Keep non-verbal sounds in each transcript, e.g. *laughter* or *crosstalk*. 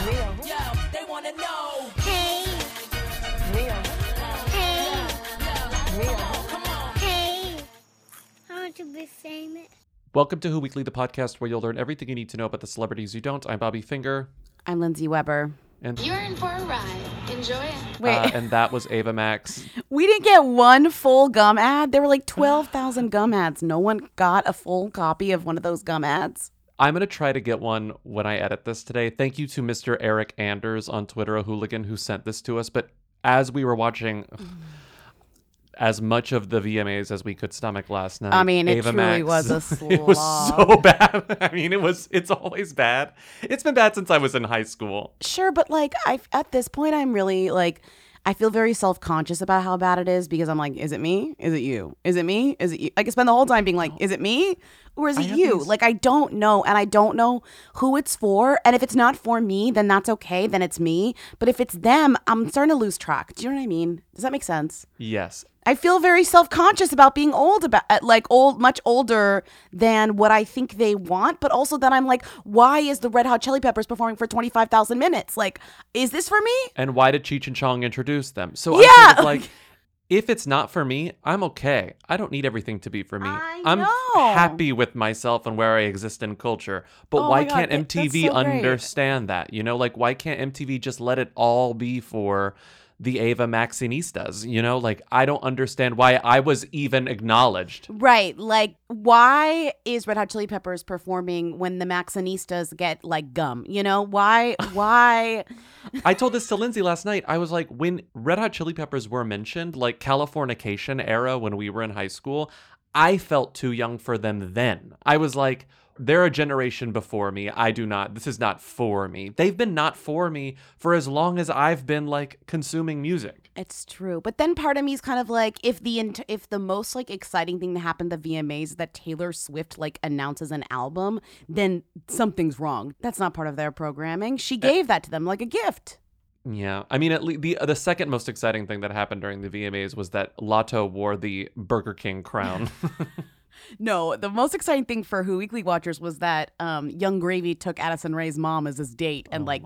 They wanna know. Hey, Mia. hey, Mia. hey. I want to be famous. Welcome to Who Weekly, the podcast where you'll learn everything you need to know about the celebrities you don't. I'm Bobby Finger. I'm Lindsey Weber. And, You're in for a ride. Enjoy it. Wait, uh, and that was Ava Max. *laughs* we didn't get one full gum ad. There were like 12,000 gum ads. No one got a full copy of one of those gum ads. I'm going to try to get one when I edit this today. Thank you to Mr. Eric Anders on Twitter, a hooligan who sent this to us. But as we were watching *sighs* hmm. as much of the VMAs as we could stomach last night, I mean, it Ava truly Max, was a slog. *laughs* it was so bad. *laughs* I mean, it was. It's always bad. It's been bad since I was in high school. Sure, but like I at this point I'm really like I feel very self-conscious about how bad it is because I'm like, is it me? Is it you? Is it me? Is it you? I can spend the whole time being like, is it me? Or is it you? these- Like I don't know and I don't know who it's for. And if it's not for me, then that's okay. Then it's me. But if it's them, I'm starting to lose track. Do you know what I mean? Does that make sense? Yes, I feel very self-conscious about being old about uh, like old much older than what I think they want, but also that I'm like, why is the Red Hot Chili Peppers performing for 25,000 minutes? Like, is this for me? and why did Cheech and Chong introduce them? So I'm Yeah, sort *laughs* of like. If it's not for me, I'm okay. I don't need everything to be for me. I am happy with myself and where I exist in culture. But Oh why can't MTV so great. understand that? You know, like why can't MTV just let it all be for the Ava Maxinistas? You know, like I don't understand why I was even acknowledged. Right. Like, why is Red Hot Chili Peppers performing when the Maxinistas get like gum? You know, why? *laughs* Why? I told this to Lindsey last night. I was like, when Red Hot Chili Peppers were mentioned, like Californication era when we were in high school, I felt too young for them then. I was like, they're a generation before me. I do not, this is not for me. They've been not for me for as long as I've been like consuming music. It's true, but then part of me is kind of like, if the int- if the most like exciting thing to happen to VMAs is that Taylor Swift like announces an album, then something's wrong. That's not part of their programming. She eh. gave that to them like a gift. Yeah, I mean, at least the the second most exciting thing that happened during the VMAs was that Lotto wore the Burger King crown. *laughs* No, the most exciting thing for Who Weekly watchers was that um, Yung Gravy took Addison Rae's mom as his date, and Oh like,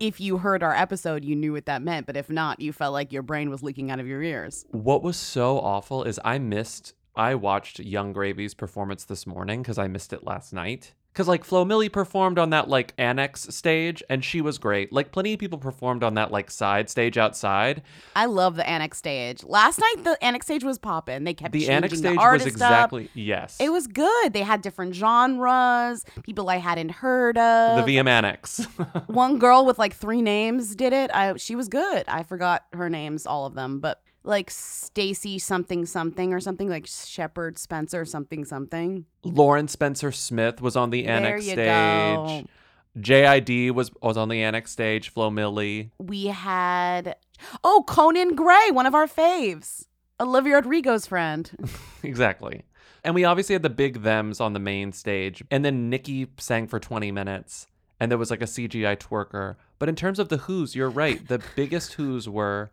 if you heard our episode, you knew what that meant. But if not, you felt like your brain was leaking out of your ears. What was so awful is I missed. I watched Yung Gravy's performance this morning because I missed it last night. Because like Flo Milli performed on that like annex stage and she was great. Like plenty of people performed on that like side stage outside. I love the annex stage. Last night, the annex stage was popping. They kept The changing annex the stage was artist up. exactly yes. It was good. They had different genres, people I hadn't heard of. the VM annex. *laughs* One girl with like three names did it. I she was good. I forgot her names, all of them, but like Stacy something something or something like Shepherd Spencer something something. Lauren Spencer Smith was on the There annex stage. go. JID was was on the annex stage. Flo Milli. We had oh Conan Gray, one of our faves, Olivia Rodrigo's friend. *laughs* exactly. And we obviously had the big thems on the main stage. And then Nicki sang for 20 minutes. And there was like a CGI twerker. But in terms of the Who's, you're right. The biggest Who's were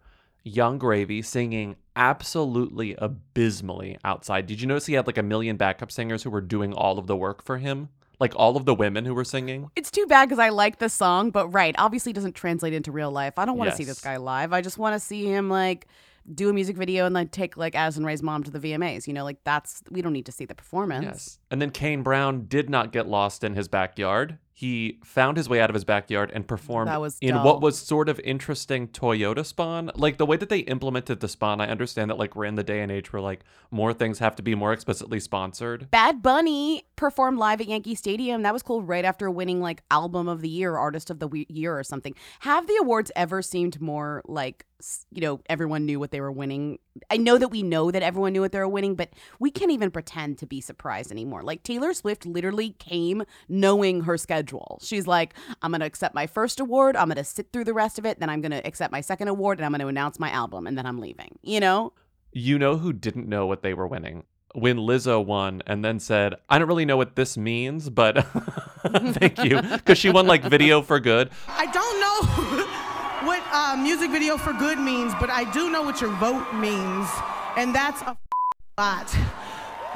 Yung Gravy singing absolutely abysmally outside. Did you notice he had like a million backup singers who were doing all of the work for him? Like all of the women who were singing? It's too bad because I like the song, but right, obviously it doesn't translate into real life. I don't want to see this guy live. I just want to see him like do a music video and then take like Addison Rae's mom to the VMAs. You know, like that's we don't need to see the performance. Yes. And then Kane Brown did not get lost in his backyard. He found his way out of his backyard and performed That was in dull. what was sort of interesting Toyota spawn. Like the way that they implemented the spawn, I understand that like we're in the day and age where like more things have to be more explicitly sponsored. Bad Bunny performed live at Yankee Stadium. That was cool right after winning like album of the year, artist of the we- year or something. Have the awards ever seemed more like you know, everyone knew what they were winning? I know that we know that everyone knew what they were winning, but we can't even pretend to be surprised anymore. Like Taylor Swift literally came knowing her schedule. She's like, I'm going to accept my first award, I'm going to sit through the rest of it, then I'm going to accept my second award and I'm going to announce my album and then I'm leaving. You know? You know who didn't know what they were winning? When Lizzo won and then said, I don't really know what this means, but *laughs* thank you. Because she won like video for good. I don't know what uh, music video for good means, but I do know what your vote means, and that's a *laughs* lot.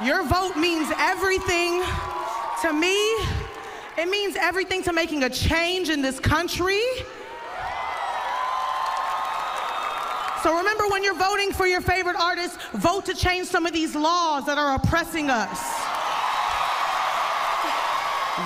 Your vote means everything to me. It means everything to making a change in this country. So remember when you're voting for your favorite artist, vote to change some of these laws that are oppressing us.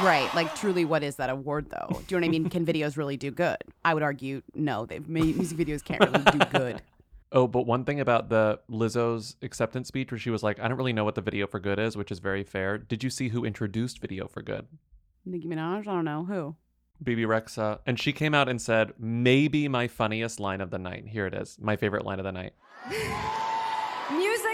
Right. Like, truly, what is that award, though? Do you know what I mean? Can videos really do good? I would argue no. They've music videos can't really do good. *laughs* Oh, but one thing about the Lizzo's acceptance speech where she was like, I don't really know what the video for good is, which is very fair. Did you see who introduced video for good? Nicki Minaj? I don't know who. Bebe Rexha. And she came out and said, maybe my funniest line of the night. Here it is. My favorite line of the night. *laughs*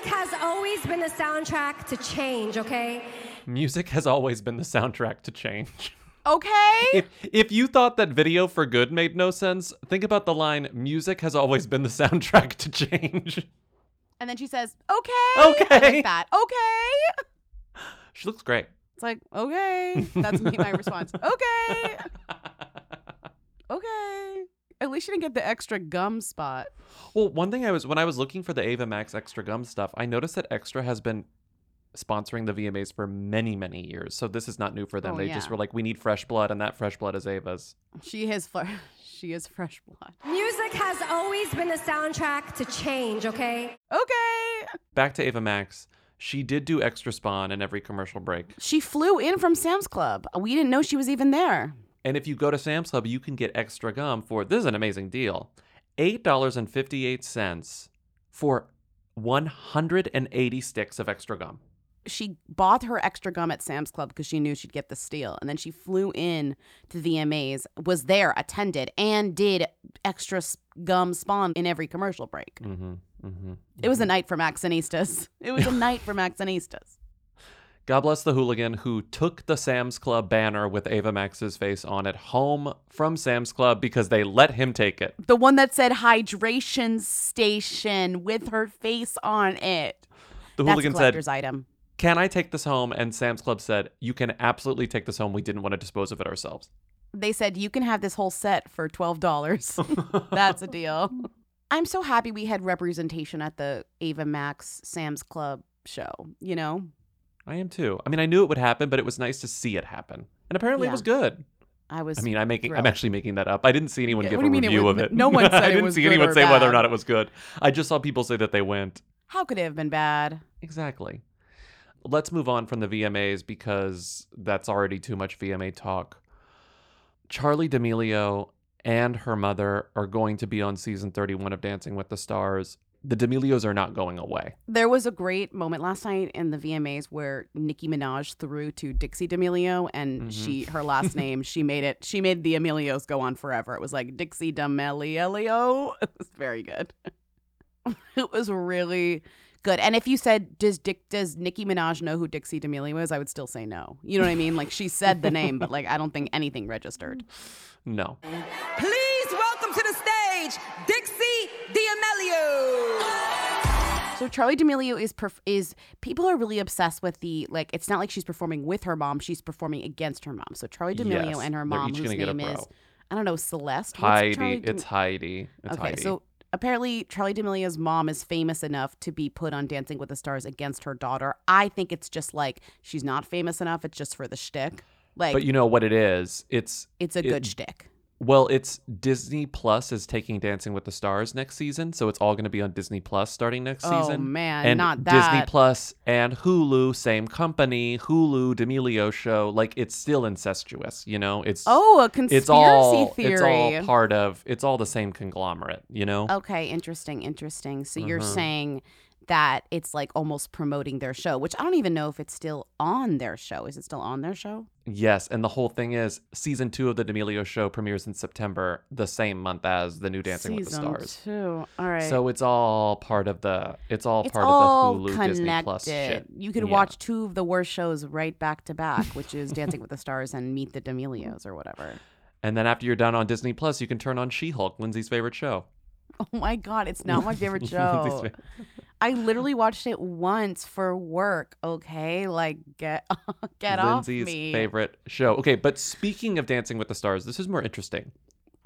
Music has always been the soundtrack to change, okay? Music has always been the soundtrack to change. Okay. *laughs* If if you thought that video for good made no sense, think about the line music has always been the *laughs* soundtrack to change. And then she says, okay. I Okay. like that. Okay. She looks great. It's like, okay. That's my *laughs* response. Okay. Okay. At least she didn't get the extra gum spot. Well, one thing I was when I was looking for the Ava Max Extra Gum stuff, I noticed that Extra has been sponsoring the VMAs for many, many years. So this is not new for them. Oh, they just were like, we need fresh blood, and that fresh blood is Ava's. She is fl- *laughs* she is fresh blood. Music has always been the soundtrack to change, okay? Okay. Back to Ava Max. She did do extra spawn in every commercial break. She flew in from Sam's Club. We didn't know she was even there. And if you go to Sam's Club, you can get extra gum for this is an amazing deal. $8.58 for 180 sticks of extra gum. she bought her extra gum at Sam's Club because she knew she'd get the steal. And then she flew in to the VMAs, was there, attended, and did extra gum spawn in every commercial break. Mm-hmm, mm-hmm. It was a night for Maxinistas. It was a *laughs* night for Maxinistas. God bless the hooligan who took the Sam's Club banner with Ava Max's face on it home from Sam's Club because they let him take it. The one that said hydration station with her face on it. The That's hooligan said, item. Can I take this home? And Sam's Club said, You can absolutely take this home. We didn't want to dispose of it ourselves. They said you can have this whole set for twelve dollars. *laughs* That's a deal. I'm so happy we had representation at the Ava Max Sam's Club show. You know, I am too. I mean, I knew it would happen, but it was nice to see it happen. And apparently it Yeah. was good. I was. I mean, I'm making I'm thrilled. actually making that up. I didn't see anyone Yeah, give what a do you mean it review was- of it. no one *laughs* said I it didn't was see good anyone or say whether or bad. not it was good. I just saw people say that they went. How could it have been bad? Exactly. Let's move on from the VMAs because that's already too much VMA talk. Charli D'Amelio and her mother are going to be on season 31 of Dancing with the Stars. The D'Amelios are not going away. There was a great moment last night in the VMAs where Nicki Minaj threw to Dixie D'Amelio, and Mm-hmm. she her last name she made it she made the Amelios go on forever. It was like Dixie D'Amelio. *laughs* It was very good. *laughs* it was really good. And if you said does Dick does Nicki Minaj know who Dixie D'Amelio is, I would still say no. You know what I mean? Like she said the name, but like I don't think anything registered. *laughs* No. Please welcome to the stage Dixie D'Amelio. So Charli D'Amelio is perf- is people are really obsessed with the like. It's not like she's performing with her mom; she's performing against her mom. So Charli D'Amelio Yes, and her they're mom, each whose gonna get a name is. I don't know Celeste. What's Heidi. D'Am- it's Heidi. It's okay. Heidi. So apparently Charli D'Amelio's mom is famous enough to be put on Dancing with the Stars against her daughter. I think it's just like she's not famous enough. It's just for the shtick. Like but you know what it is? It's it's a it- good shtick. Well, it's Disney Plus is taking Dancing with the Stars next season, so it's all going to be on Disney Plus starting next Oh, season. Oh man, and not that. Disney Plus and Hulu, same company. Hulu, D'Amelio show, like it's still incestuous. You know, it's Oh, a conspiracy it's all theory. it's all part of it's all the same conglomerate. You know. Okay, interesting, interesting. So you're Uh-huh. saying that it's like almost promoting their show, which I don't even know if it's still on their show. Is it still on their show? Yes, and the whole thing is season two of the D'Amelio show premieres in September, the same month as the new Dancing with the Season Stars. Two. All right. So it's all part of the it's all it's part all of the Hulu connected. Disney Plus shit. You could Yeah. watch two of the worst shows right back to back, which is Dancing with the Stars and Meet the D'Amelios or whatever. And then after you're done on Disney Plus, you can turn on She-Hulk, Lindsey's favorite show. Oh my god, it's not my favorite *laughs* show. I literally watched it once for work. Okay, like get *laughs* get Lindsey's off me. favorite show. Okay, but speaking of Dancing with the Stars, this is more interesting.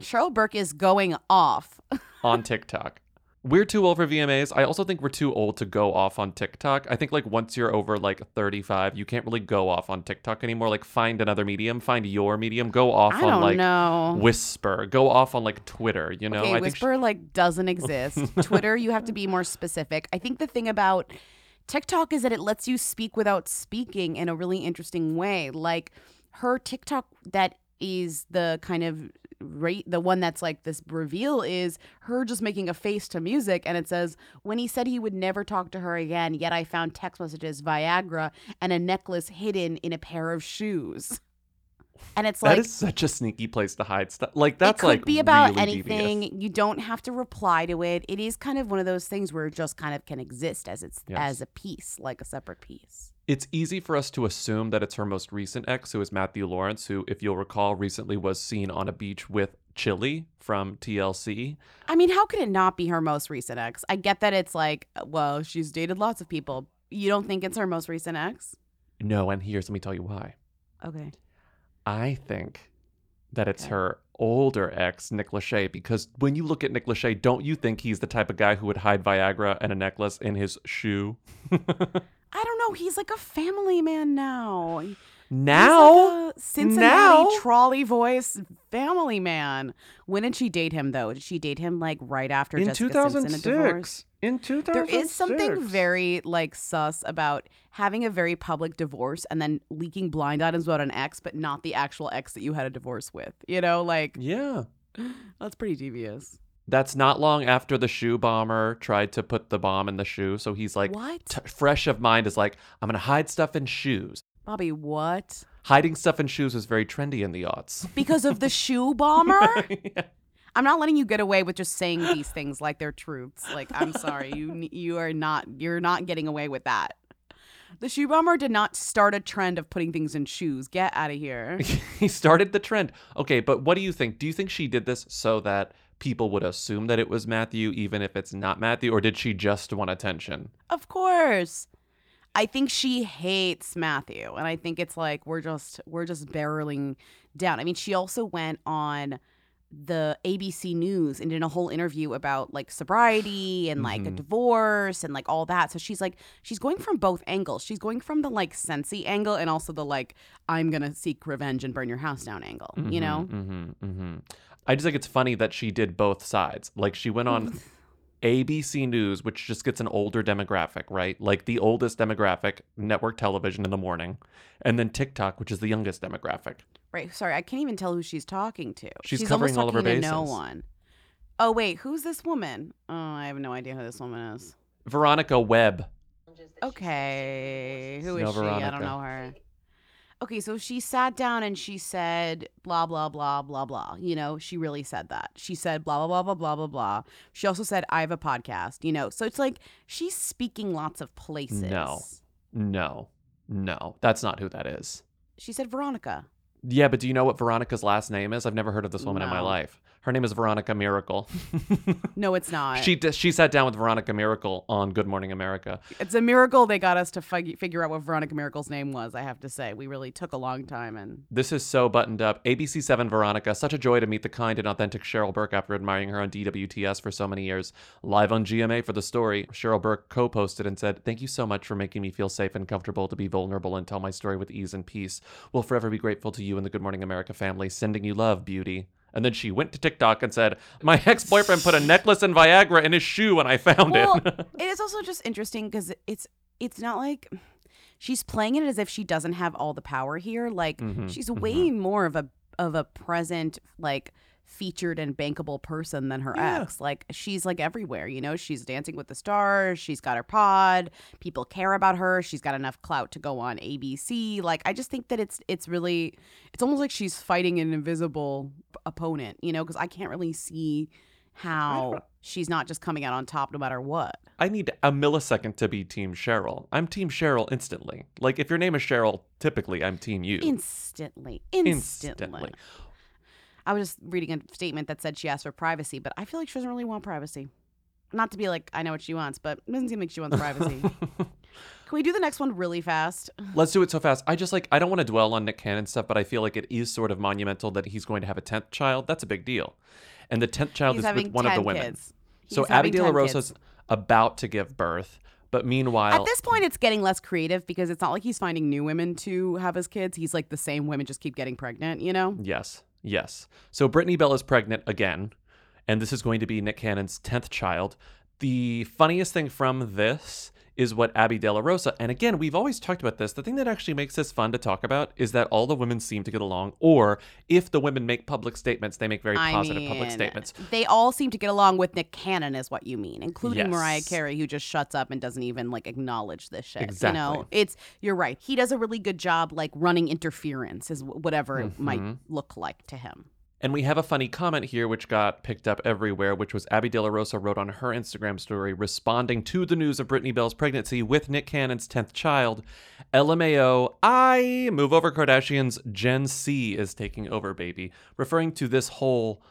Cheryl Burke is going off. *laughs* on TikTok. We're too old for VMAs. I also think we're too old to go off on TikTok. I think like once you're over like 35, you can't really go off on TikTok anymore. Like find another medium, find your medium, go off I on like know. Whisper, go off on like Twitter, you know? okay, I Whisper like doesn't exist. *laughs* Twitter, you have to be more specific. I think the thing about TikTok is that it lets you speak without speaking in a really interesting way. Like her TikTok that is the kind of rate the one that's like this reveal is her just making a face to music and it says when he said he would never talk to her again yet i found text messages viagra and a necklace hidden in a pair of shoes and it's that like is such a sneaky place to hide stuff. Like that's it could like be about really anything. devious. You don't have to reply to it. It is kind of one of those things where it just kind of can exist as it's Yes. as a piece, like a separate piece. It's easy for us to assume that it's her most recent ex, who is Matthew Lawrence, who, if you'll recall, recently was seen on a beach with Chili from TLC. I mean, how could it not be her most recent ex? I get that it's like, well, she's dated lots of people. You don't think it's her most recent ex? No, and here's let me tell you why. Okay. I think that it's Okay. her older ex, Nick Lachey, because when you look at Nick Lachey, don't you think he's the type of guy who would hide Viagra and a necklace in his shoe? *laughs* I don't know. He's like a family man now. Now, like a Cincinnati now? trolley voice family man. When did she date him though? Did she date him like right after in Jessica Simpson divorce? 2006. In 2006. There is something very like sus about having a very public divorce and then leaking blind items about an ex, but not the actual ex that you had a divorce with. You know, like Yeah. *gasps* that's pretty devious. That's not long after the shoe bomber tried to put the bomb in the shoe. So he's like, What? t- fresh of mind, is like, I'm going to hide stuff in shoes. Bobby, what? Hiding stuff in shoes was very trendy in the aughts. Because of the shoe bomber? *laughs* Yeah. I'm not letting you get away with just saying these things like they're truths. Like, I'm sorry, you you are not you're not getting away with that. The shoe bomber did not start a trend of putting things in shoes. Get out of here. *laughs* he started the trend. Okay, but what do you think? Do you think she did this so that people would assume that it was Matthew, even if it's not Matthew, or did she just want attention? Of course. I think she hates Matthew and I think it's like we're just we're just barreling down. I mean, she also went on the ABC News and did a whole interview about like sobriety and like a divorce and like all that. So she's like she's going from both angles. She's going from the like sensy angle and also the like I'm going to seek revenge and burn your house down angle, you know? Mm-hmm, mm-hmm. I just think it's funny that she did both sides. Like she went on *laughs* ABC News, which just gets an older demographic, right? Like the oldest demographic, network television in the morning, and then TikTok, which is the youngest demographic. Right. Sorry, I can't even tell who she's talking to. She's almost covering all of her talking to No bases. one. Oh wait, who's this woman? Oh, I have no idea who this woman is. Veronica Webb. Okay, who is No she? I don't know her. Okay, so she sat down and she said blah blah blah blah blah. You know, she really said that. She said blah blah blah blah blah blah blah. She also said I have a podcast. You know, so it's like she's speaking lots of places. No. No, no, that's not who that is. She said Veronica. Yeah, but do you know what Veronica's last name is? I've never heard of this woman in my life. Her name is Veronica Miracle. *laughs* No, it's not. she d- she sat down with Veronica Miracle on Good Morning America. It's a miracle they got us to fig- figure out what Veronica Miracle's name was. I have to say, we really took a long time and This is so buttoned up. ABC7 Veronica, such a joy to meet the kind and authentic Cheryl Burke after admiring her on DWTS for so many years. Live on GMA for the story, Cheryl Burke co posted and said, Thank you so much for making me feel safe and comfortable to be vulnerable and tell my story with ease and peace. We'll forever be grateful to you and the Good Morning America family, sending you love, beauty. And then she went to TikTok and said, My ex boyfriend put a necklace and Viagra in his shoe and I found well, it. *laughs* it is also just interesting because it's it's not like she's playing it as if she doesn't have all the power here. Like Mhm, she's way more of a of a present like featured and bankable person than her Yeah. ex. Like she's like everywhere, you know, she's dancing with the stars, she's got her pod, people care about her, she's got enough clout to go on ABC. Like I just think that it's it's really it's almost like she's fighting an invisible opponent, you know, because I can't really see how she's not just coming out on top no matter what. I need a millisecond to be Team Cheryl. I'm Team Cheryl instantly. Like, if your name is Cheryl, typically I'm Team you. Instantly. Instantly. Instantly. I was just reading a statement that said she asked for privacy, but I feel like she doesn't really want privacy. Not to be like, I know what she wants, but it doesn't seem like she wants privacy. *laughs* Can we do the next one really fast? Let's do it so fast. I just like I don't want to dwell on Nick Cannon stuff, but I feel like it is sort of monumental that he's going to have a tenth child. That's a big deal, and the tenth child He's is having with one of the women. kids. So having Abby De La 10 Rosa's kids. about to give birth, but meanwhile, At this point, it's getting less creative because it's not like he's finding new women to have as kids. He's like the same women just keep getting pregnant, you know? Yes, yes. So Brittany Bell is pregnant again, and this is going to be Nick Cannon's 10th child. The funniest thing from this is what Abby De La Rosa, and again, we've always talked about this. The thing that actually makes this fun to talk about is that all the women seem to get along, or if the women make public statements, they make very I positive public statements. They all seem to get along with Nick Cannon, is what you mean, including Yes. Mariah Carey, who just shuts up and doesn't even like acknowledge this shit. You know, it's you're right. He does a really good job, like running interference, is wh- whatever it might Mm-hmm. look like to him. And we have a funny comment here, which got picked up everywhere, which was Abby De La Rosa wrote on her Instagram story responding to the news of Brittany Bell's pregnancy with Nick Cannon's 10th child. LMAO, I move over Kardashians, Gen C is taking over, baby. Referring to this whole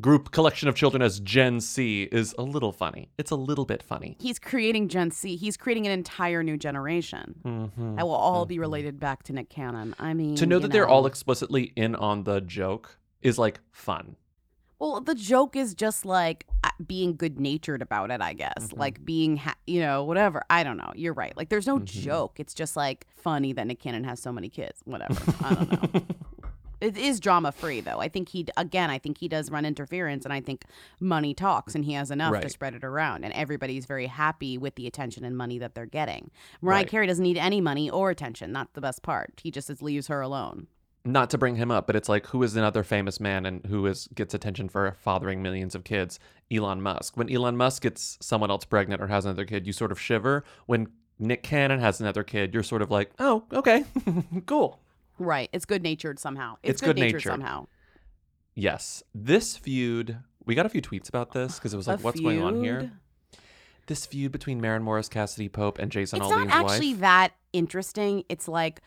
group collection of children as Gen C is a little funny. It's a little bit funny. He's creating Gen C. He's creating an entire new generation that will all be related back to Nick Cannon. I mean, Mm-hmm. To know that they're all explicitly in on the joke is like fun. Well, the joke is just like being good natured about it, I guess. Mm-hmm. Like being, ha- you know, whatever. I don't know. You're right. Like there's no Mm-hmm. joke. It's just like funny that Nick Cannon has so many kids. Whatever. I don't know. *laughs* It is drama free though. I think he again. I think he does run interference, and I think money talks, and he has enough to spread it around, and everybody's very happy with the attention and money that they're getting. Mariah Right. Carey doesn't need any money or attention. That's the best part. He just leaves her alone. Not to bring him up, but it's like who is another famous man and who is gets attention for fathering millions of kids? Elon Musk. When Elon Musk gets someone else pregnant or has another kid, you sort of shiver. When Nick Cannon has another kid, you're sort of like, oh, okay, *laughs* cool. Right. It's good natured somehow. It's, It's good natured somehow. Yes, this feud. We got a few tweets about this because it was like, A what's going on here? This feud between Maren Morris, Cassadee Pope, and Jason it's Aldean's not actually wife. that interesting. It's like,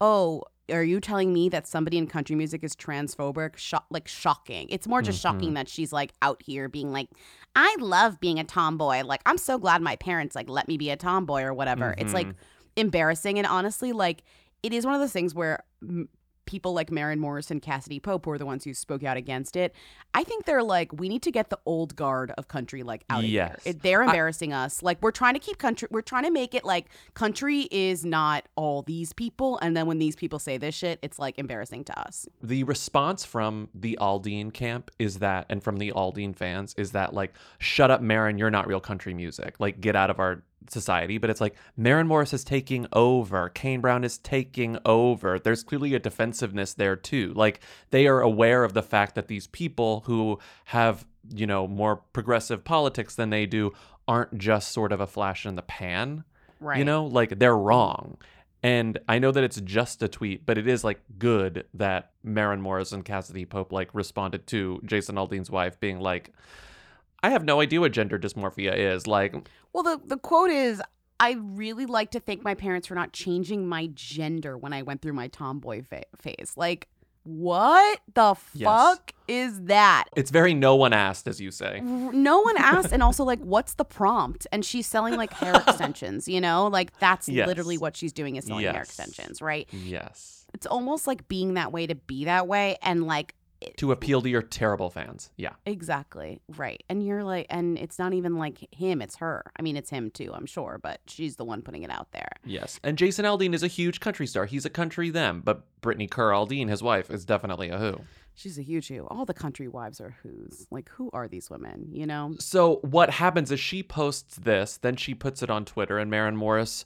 oh, are you telling me that somebody in country music is transphobic? Sho- like shocking. It's more just Mm-hmm. shocking that she's like out here being like, I love being a tomboy. Like I'm so glad my parents like let me be a tomboy or whatever. It's like Mm-hmm. embarrassing and honestly, like it is one of those things where. m- People like Maren Morris and Cassadee Pope were the ones who spoke out against it. I think they're like, we need to get the old guard of country like out of Yes. here. They're embarrassing us. Like we're trying to keep country. We're trying to make it like country is not all these people, and then when these people say this shit, it's like embarrassing to us. the response from the Aldean camp is that, and from the Aldean fans is that, like, shut up, Maren, you're not real country music. Like, get out of our society. But it's like Maren Morris is taking over. Kane Brown is taking over. There's clearly a defensiveness there too. Like, they are aware of the fact that these people who have, you know, more progressive politics than they do aren't just sort of a flash in the pan. Right. You know, like they're wrong. And I know that it's just a tweet, but it is like good that Maren Morris and Cassadee Pope like responded to Jason Aldean's wife being like, I have no idea what gender dysmorphia is. Like, Well, the the quote is. I really like to thank my parents for not changing my gender when I went through my tomboy fa- phase. Like, what the Yes. fuck is that? it's very no one asked, as you say. no one asked and also like what's the prompt and she's selling like hair *laughs* extensions you know like that's Yes. literally what she's doing is selling hair extensions right Yes. it's almost like being that way to be that way and like to appeal to your terrible fans. Yeah. Exactly. Right. And you're like, and it's not even like him, it's her. I mean, it's him too, I'm sure, but she's the one putting it out there. Yes. And Jason Aldean is a huge country star. He's a country them, but Brittany Kerr Aldean, his wife, is definitely a who. She's a huge who. All the country wives are who's. Like, who are these women, you know? So what happens is she posts this, then she puts it on Twitter, and Maren Morris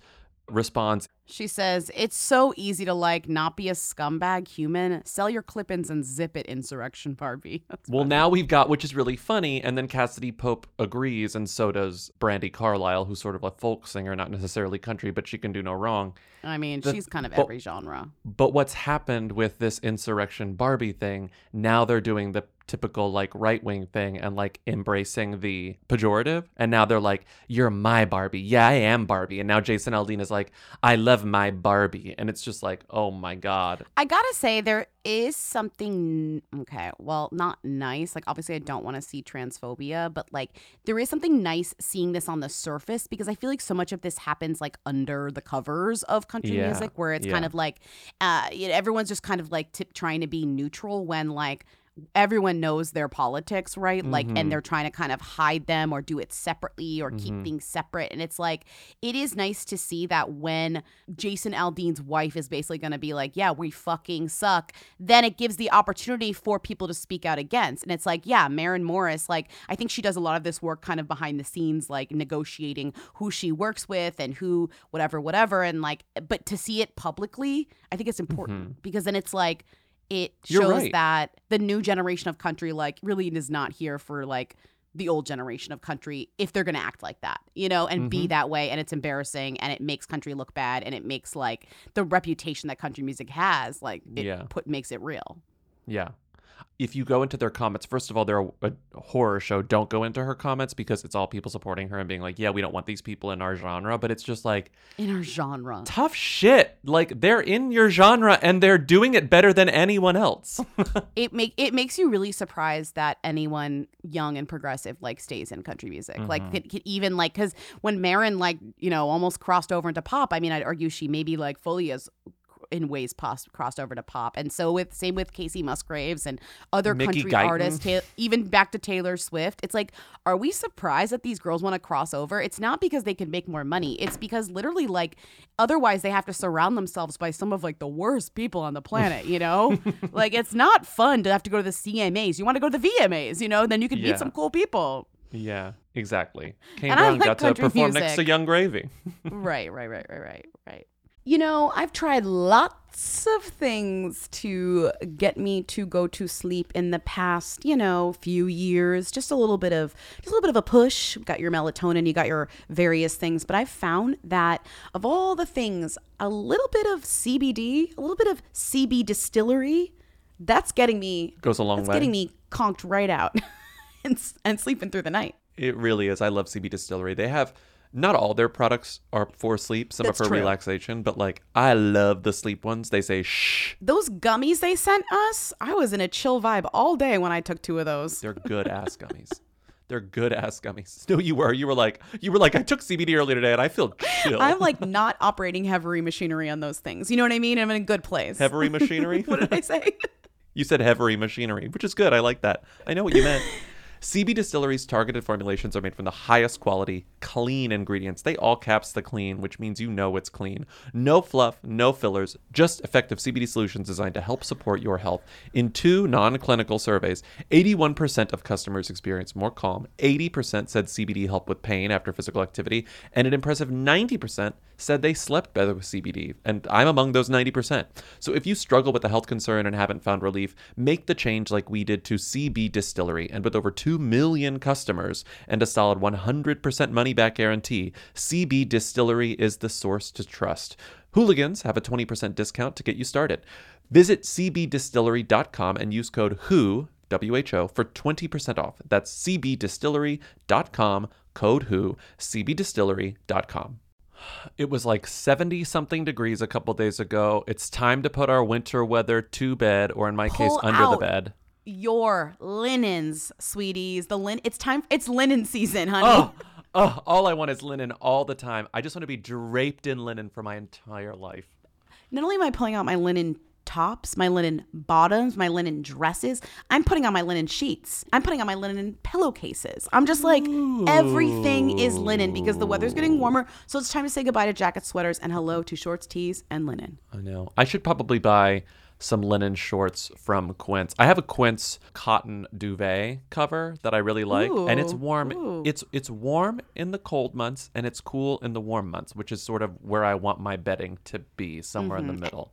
responds, She says, It's so easy to like not be a scumbag human. Sell your clip ins and zip it, Insurrection Barbie. *laughs* That's Well, now we've got, which is really funny, and then Cassadee Pope agrees, and so does Brandi Carlile, who's sort of a folk singer, not necessarily country, but she can do no wrong. I mean, The- she's kind of but- every genre. But what's happened with this insurrection Barbie thing, now they're doing the typical like right wing thing and like embracing the pejorative. And now they're like, you're my Barbie. Yeah, I am Barbie. And now Jason Aldean is like, I love my Barbie. And it's just like, oh my God. I gotta say, there is something, okay, well, not nice. Like, obviously, I don't wanna see transphobia, but like, there is something nice seeing this on the surface because I feel like so much of this happens like under the covers of country Yeah, music where it's yeah. kind of like, uh, you know, everyone's just kind of like tip trying to be neutral when like, everyone knows their politics, right? Like, Mm-hmm. and they're trying to kind of hide them or do it separately or keep Mm-hmm. things separate. And it's like, it is nice to see that when Jason Aldean's wife is basically going to be like, yeah, we fucking suck, then it gives the opportunity for people to speak out against. And it's like, yeah, Maren Morris, like, I think she does a lot of this work kind of behind the scenes, like negotiating who she works with and who, whatever, whatever. And like, but to see it publicly, I think it's important because then it's like, it You're shows right. that the new generation of country like really is not here for like the old generation of country if they're going to act like that you know and Mm-hmm. be that way and it's embarrassing and it makes country look bad and it makes like the reputation that country music has like it Yeah. put makes it real Yeah. If you go into their comments, first of all, they're a, a horror show. Don't go into her comments because it's all people supporting her and being like, yeah, we don't want these people in our genre. But it's just like, in our genre tough shit. Like, they're in your genre and they're doing it better than anyone else. *laughs* it make it makes you really surprised that anyone young and progressive like stays in country music like Mm-hmm. could, could even like because when Maren like you know almost crossed over into pop i mean i'd argue she maybe like fully has in ways pos- crossed over to pop and so with same with kacey musgraves and other Mickey country Guyton. artists ta- even back to taylor swift it's like are we surprised that these girls want to cross over it's not because they can make more money it's because literally like otherwise they have to surround themselves by some of like the worst people on the planet you know *laughs* like it's not fun to have to go to the cmas you want to go to the vmas you know then you can Yeah. meet some cool people yeah, exactly. Kane And I like got to perform next to. Yung Gravy. *laughs* right right right right right right you know i've tried lots of things to get me to go to sleep in the past you know few years just a little bit of just a little bit of a push got your melatonin you got your various things but i've found that of all the things a little bit of cbd a little bit of cb distillery that's getting me Goes a long that's way. getting me conked right out *laughs* and, and sleeping through the night It really is. I love CB Distillery. They have not all their products are for sleep. Some That's are for true. relaxation, but like I love the sleep ones. They say shh. Those gummies they sent us, I was in a chill vibe all day when I took two of those. They're good ass *laughs* gummies. They're good ass gummies. *laughs* No, you were. You were like you were like I took CBD earlier today and I feel chill. I'm like *laughs* not operating heavy machinery on those things. You know what I mean? I'm in a good place. Heavy machinery. what did I say? You said heavy machinery, which is good. I like that. I know what you meant. CB Distillery's targeted formulations are made from the highest quality, clean ingredients. They all caps the clean, which means you know it's clean. No fluff, no fillers, just effective CBD solutions designed to help support your health. In two non clinical surveys, 81% of customers experienced more calm, 80% said CBD helped with pain after physical activity, and an impressive 90% said they slept better with CBD. And I'm among those 90%. So if you struggle with a health concern and haven't found relief, make the change like we did to CB Distillery. And with over 2 million customers and a solid 100% money back guarantee, CB Distillery is the source to trust. Hooligans have a 20% discount to get you started. Visit cbdistillery.com and use code WHO, WHO, for 20% off. That's cbdistillery.com, code WHO, cbdistillery.com. It was like 70 something degrees a couple days ago. It's time to put our winter weather to bed, or in my case, Pull under the bed. Your linens, sweeties. The lin. It's time. It's linen season, honey. Oh, oh, all I want is linen all the time. I just want to be draped in linen for my entire life. Not only am I pulling out my linen tops, my linen bottoms, my linen dresses. I'm putting on my linen sheets. I'm putting on my linen pillowcases. I'm just like, everything is linen because the weather's getting warmer. So it's time to say goodbye to jackets, sweaters, and hello to shorts, tees, and linen. I know. I should probably buy some linen shorts from Quince. I have a Quince cotton duvet cover that I really like, and it's warm. ooh. It's it's warm in the cold months and it's cool in the warm months, which is sort of where I want my bedding to be, somewhere in the mm-hmm. middle.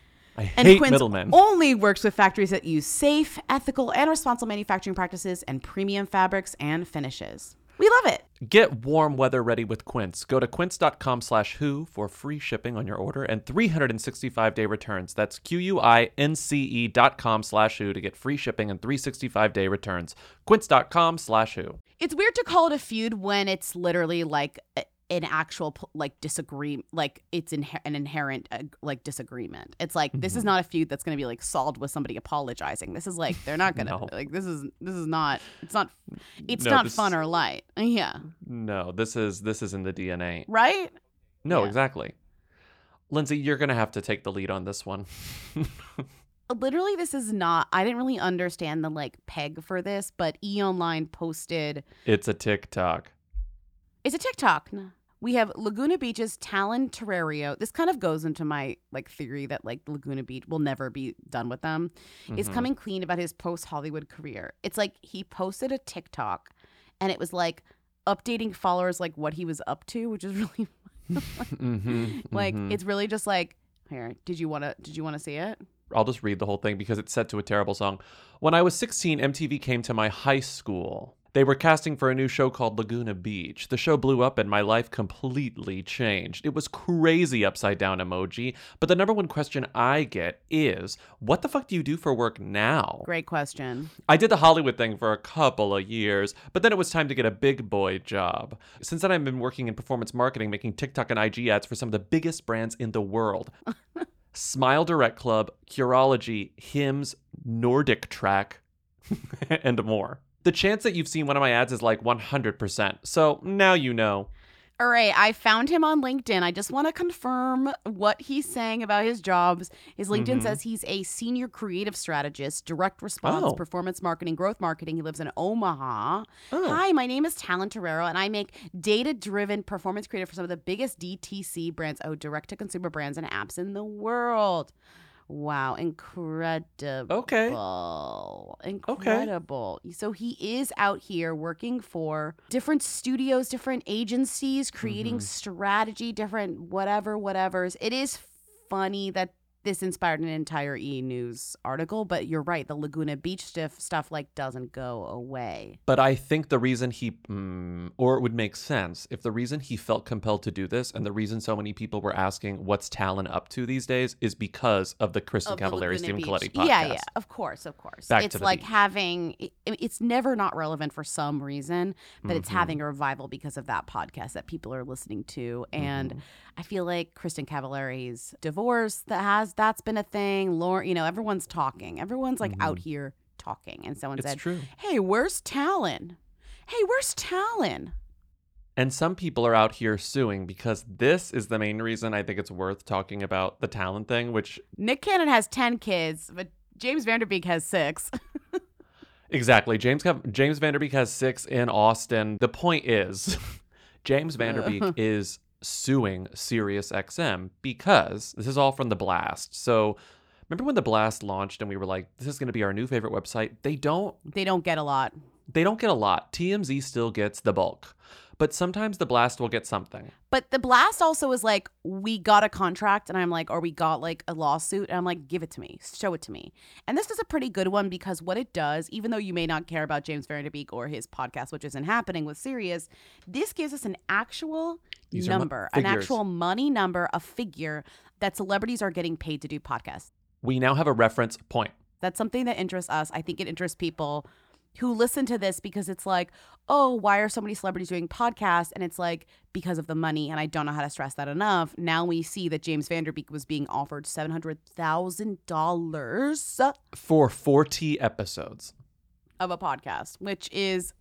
I And hate Quince middlemen. only works with factories that use safe, ethical, and responsible manufacturing practices and premium fabrics and finishes. We love it. Get warm weather ready with Quince. Go to quince.com slash who for free shipping on your order and 365 day returns. That's Q-U-I-N-C-E dot com slash who to get free shipping and 365 day returns. Quince.com slash who. It's weird to call it a feud when it's literally like an actual like disagree like it's inher- an inherent uh, like disagreement. It's like this Mm-hmm. is not a feud that's going to be like solved with somebody apologizing. This is like they're not going to No. like this is this is not it's not it's No, not this fun or light. Yeah. No, this is this is in the DNA. Right? No, Yeah. exactly. Lindsey, you're gonna have to take the lead on this one. *laughs* literally this is not i didn't really understand the like peg for this but e online posted it's a TikTok. it's a tiktok N- we have laguna beach's talan torriero this kind of goes into my like theory that like laguna beach will never be done with them is Mhm. coming clean about his post hollywood career it's like he posted a tiktok and it was like updating followers like what he was up to which is *laughs* really *laughs* Mhm, like mhm. it's really just like here did you want to did you want to see it I'll just read the whole thing because it's set to a terrible song. When I was 16, MTV came to my high school. They were casting for a new show called Laguna Beach. The show blew up and my life completely changed. It was crazy upside down emoji. But the number one question I get is, what the fuck do you do for work now? great question I did the Hollywood thing for a couple of years, but then it was time to get a big boy job. Since then, I've been working in performance marketing, making TikTok and IG ads for some of the biggest brands in the world *laughs* Smile Direct Club, Curology, Hims, NordicTrack, *laughs* and more. The chance that you've seen one of my ads is like 100%. So now you know. All right, I found him on LinkedIn. I just want to confirm what he's saying about his jobs. His LinkedIn Mhm. says he's a senior creative strategist, direct response, Oh. performance marketing, growth marketing. He lives in Omaha. Oh. Hi, my name is Talan Torriero, and I make data driven performance creative for some of the biggest DTC brands, oh, direct to consumer brands and apps in the world. Wow, incredible. Okay. Incredible. So he is out here working for different studios, different agencies, creating Mm-hmm. strategy, different whatever, whatevers. It is funny that this inspired an entire E News article, but you're right. The Laguna Beach stuff, stuff like doesn't go away. But I think the reason he, mm, or it would make sense if the reason he felt compelled to do this, and the reason so many people were asking what's Talan up to these days, is because of the Kristin Of Cavallari, Stephen Beach. Colletti podcast. Yeah, yeah, of course, of course. Back it's to the like beach. having it- it's never not relevant for some reason, but it's Mhm. having a revival because of that podcast that people are listening to. And Mm-hmm. I feel like Kristin Cavallari's divorce that has that's been a thing. Lauren, you know, everyone's talking. Everyone's like out here talking. And someone Mm-hmm. It's said, true. Hey, where's Talan? Hey, where's Talan? And some people are out here suing because this is the main reason I think it's worth talking about the Talan thing, which Nick Cannon has 10 kids, but James Van Der Beek has six. *laughs* exactly James James Van Der Beek has six in Austin. The point is, *laughs* James *laughs* Van Der Beek is suing SiriusXM because this is all from the Blast. So remember when the Blast launched and we were like, this is going to be our new favorite website? They don't they don't get a lot. they don't get a lot. TMZ still gets the bulk, but sometimes the Blast will get something. But the blast also is like, we got a contract, and I'm like, or we got like a lawsuit, and I'm like, give it to me, show it to me. And this is a pretty good one because what it does, even though you may not care about James Van Der Beek or his podcast, which isn't happening with Sirius, this gives us an actual These are mo- number, an actual money number, a figure that celebrities are getting paid to do podcasts. We now have a reference point. That's something that interests us. I think it interests people who listen to this because it's like, oh, why are so many celebrities doing podcasts? And it's like, because of the money. And I don't know how to stress that enough. Now we see that James Van Der Beek was being offered $700,000 For 40 episodes. of a podcast, which is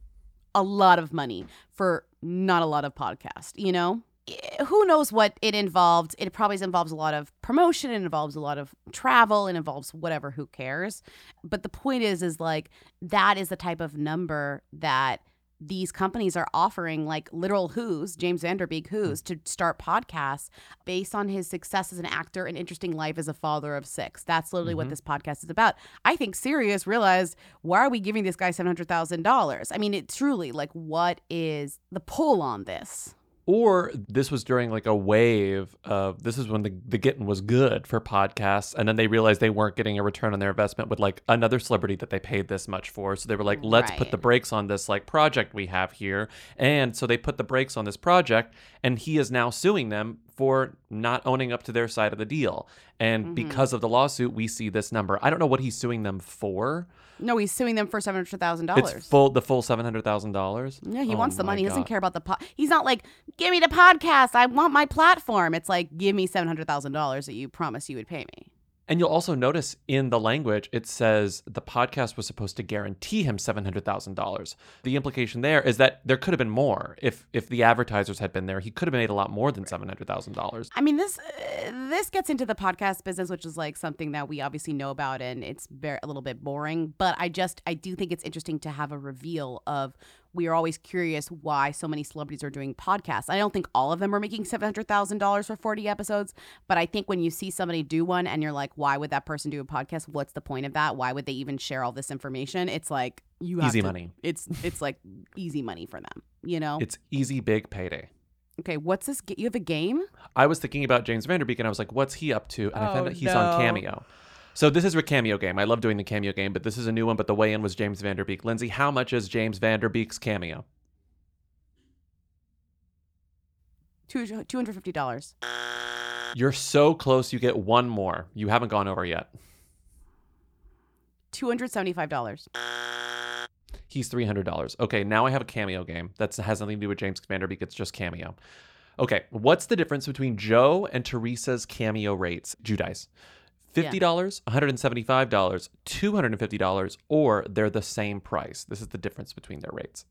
a lot of money for not a lot of podcast, you know? Eh, Who knows what it involved? It probably involves a lot of promotion, it involves a lot of travel, it involves whatever, who cares? But the point is is like that is the type of number that these companies are offering like literal who's James Van Der Beek who's to start podcasts based on his success as an actor and interesting life as a father of six. That's literally what this podcast is about. I think Sirius realized why are we giving this guy seven hundred thousand dollars? I mean, it truly like what is the pull on this? Or this was during like a wave of this is when the, the getting was good for podcasts. And then they realized they weren't getting a return on their investment with like another celebrity that they paid this much for. So they were like, let's put the brakes on this like project we have here. And so they put the brakes on this project. And he is now suing them for not owning up to their side of the deal. And Mm-hmm. because of the lawsuit, we see this number. I don't know what he's suing them for. No, he's suing them for seven hundred thousand It's dollars. full the full seven hundred thousand dollars. Yeah, he Oh wants the my money. He doesn't care about the pod. He's not like, give me the podcast. I want my platform. It's like, give me seven hundred thousand dollars that you promised you would pay me. And you'll also notice in the language, it says the podcast was supposed to guarantee him $700,000. The implication there is that there could have been more. If if the advertisers had been there, he could have made a lot more than $700,000. I mean, this uh, this gets into the podcast business, which is like something that we obviously know about, and it's very a little bit boring. But I just I do think it's interesting to have a reveal of. We are always curious why so many celebrities are doing podcasts. I don't think all of them are making seven hundred thousand dollars for forty episodes, but I think when you see somebody do one and you're like, why would that person do a podcast? What's the point of that? Why would they even share all this information? It's like you have Easy to- money. It's it's like easy money for them. You know. It's easy big payday. okay, what's this? You have a game? I was thinking about James Van Der Beek and I was like, what's he up to? And I found Oh, out he's on. Cameo. So this is a cameo game. I love doing the cameo game, but this is a new one. But the way in was James Vanderbeek. Lindsey, how much is James Van Der Beek's cameo? Two two hundred fifty dollars. You're so close. You get one more. You haven't gone over yet. Two hundred seventy-five dollars. He's three hundred dollars. Okay, now I have a cameo game that has nothing to do with James Van Der Beek. It's just cameo. Okay, what's the difference between Joe and Teresa's cameo rates? Giudice. Fifty dollars, one hundred and seventy-five dollars, two hundred and fifty dollars, or they're the same price. This is the difference between their rates.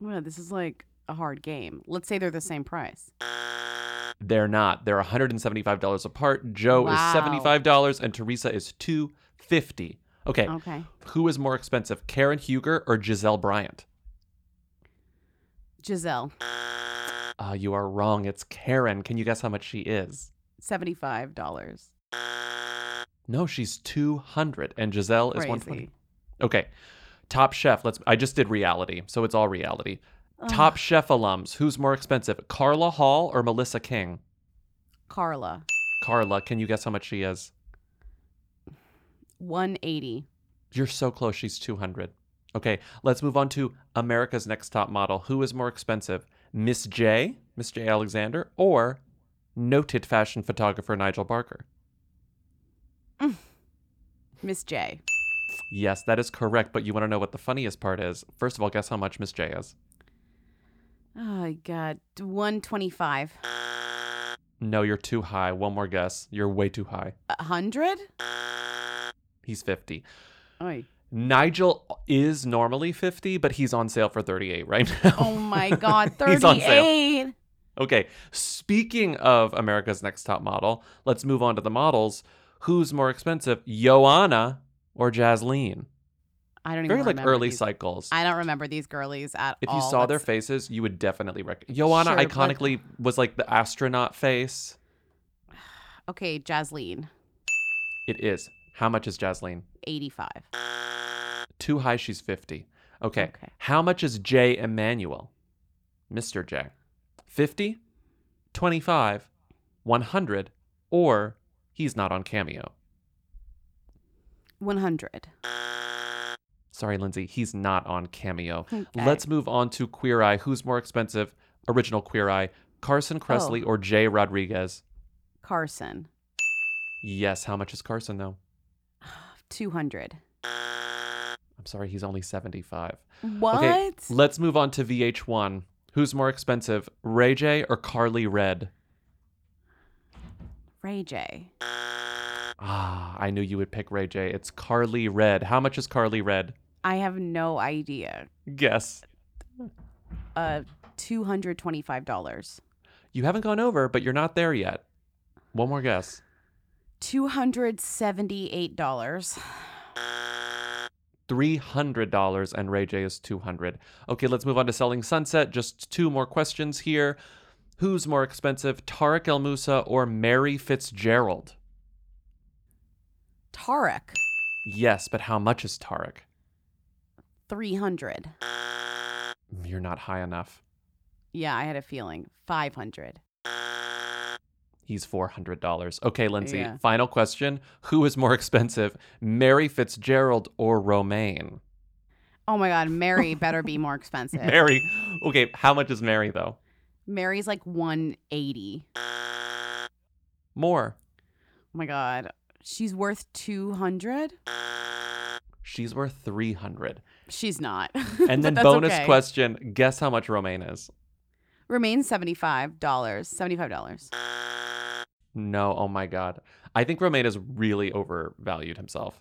Well, this is like a hard game. Let's say they're the same price. They're not. They're one hundred and seventy-five dollars apart. Joe is seventy-five dollars, and Teresa is two fifty. Okay, Okay. who is more expensive, Karen Huger or Gizelle Bryant? Gizelle, Uh, you are wrong. It's Karen. Can you guess how much she is? seventy-five dollars. No, she's 200 and Gizelle is Crazy. 120. Okay. Top Chef. Let's I just did reality, so it's all reality. Top Chef alums, who's more expensive? Carla Hall or Melissa King? Carla, Carla, can you guess how much she is? one eighty. You're so close. She's 200. Okay, let's move on to America's Next Top Model. Who is more expensive? Miss J, Miss J Alexander, or noted fashion photographer Nigel Barker? *laughs* Miss J. Yes, that is correct, but you want to know what the funniest part is? First of all, guess how much Miss J is? Oh my god, one twenty-five. No, you're too high. One more guess. You're way too high. A hundred. He's 50. Oy. Nigel is normally 50, but he's on sale for 38 right *laughs* now. Oh my god, *laughs* He's on sale. thirty-eight. Okay, speaking of America's Next Top Model, let's move on to the models. Who's more expensive, Joanna or Jasleen? I don't even Very like remember early these. cycles. I don't remember these girlies at all. if all. you saw their That's- faces, you would definitely recognize. *sighs* Joanna Sure, but- iconically was like the astronaut face. *sighs* Okay, Jasleen, It is. How much is Jasleen? eighty-five. Too high, she's 50. Okay. Okay. How much is Jay Manuel? Mr. J. 50, 25, 100, or he's not on Cameo. One hundred. Sorry, Lindsey, he's not on Cameo. Okay. Let's move on to Queer Eye. Who's more expensive? Original Queer Eye, Carson Kressley Oh. or Jay Rodriguez? Carson, Yes. How much is Carson, though? two hundred. I'm sorry, he's only 75. What? Okay, let's move on to VH1. Who's more expensive, Ray J or Carly Red? Ray J. Ah, I knew you would pick Ray J. It's Carly Red. How much is Carly Red? I have no idea. Guess. Uh, two hundred twenty-five dollars. You haven't gone over, but you're not there yet. One more guess. Two hundred seventy-eight dollars. $300 and Ray J is 200. Okay, let's move on to Selling Sunset. Just two more questions here. Who's more expensive, Tarek El Moussa or Mary Fitzgerald? Tarek. Yes, but how much is Tarek? Three hundred. You're not high enough. Yeah, I had a feeling. Five hundred. He's $400. Okay, Lindsey, Yeah. final question. Who is more expensive, Mary Fitzgerald or Romain? Oh my God, Mary *laughs* better be more expensive. Mary. Okay, how much is Mary, though? Mary's like one eighty. More. Oh my God, she's worth two hundred. She's worth 300 She's not. *laughs* And then bonus okay. question, guess how much Romain is? Dollars. Seventy-five dollars. No, oh my god. I think Romain has really overvalued himself.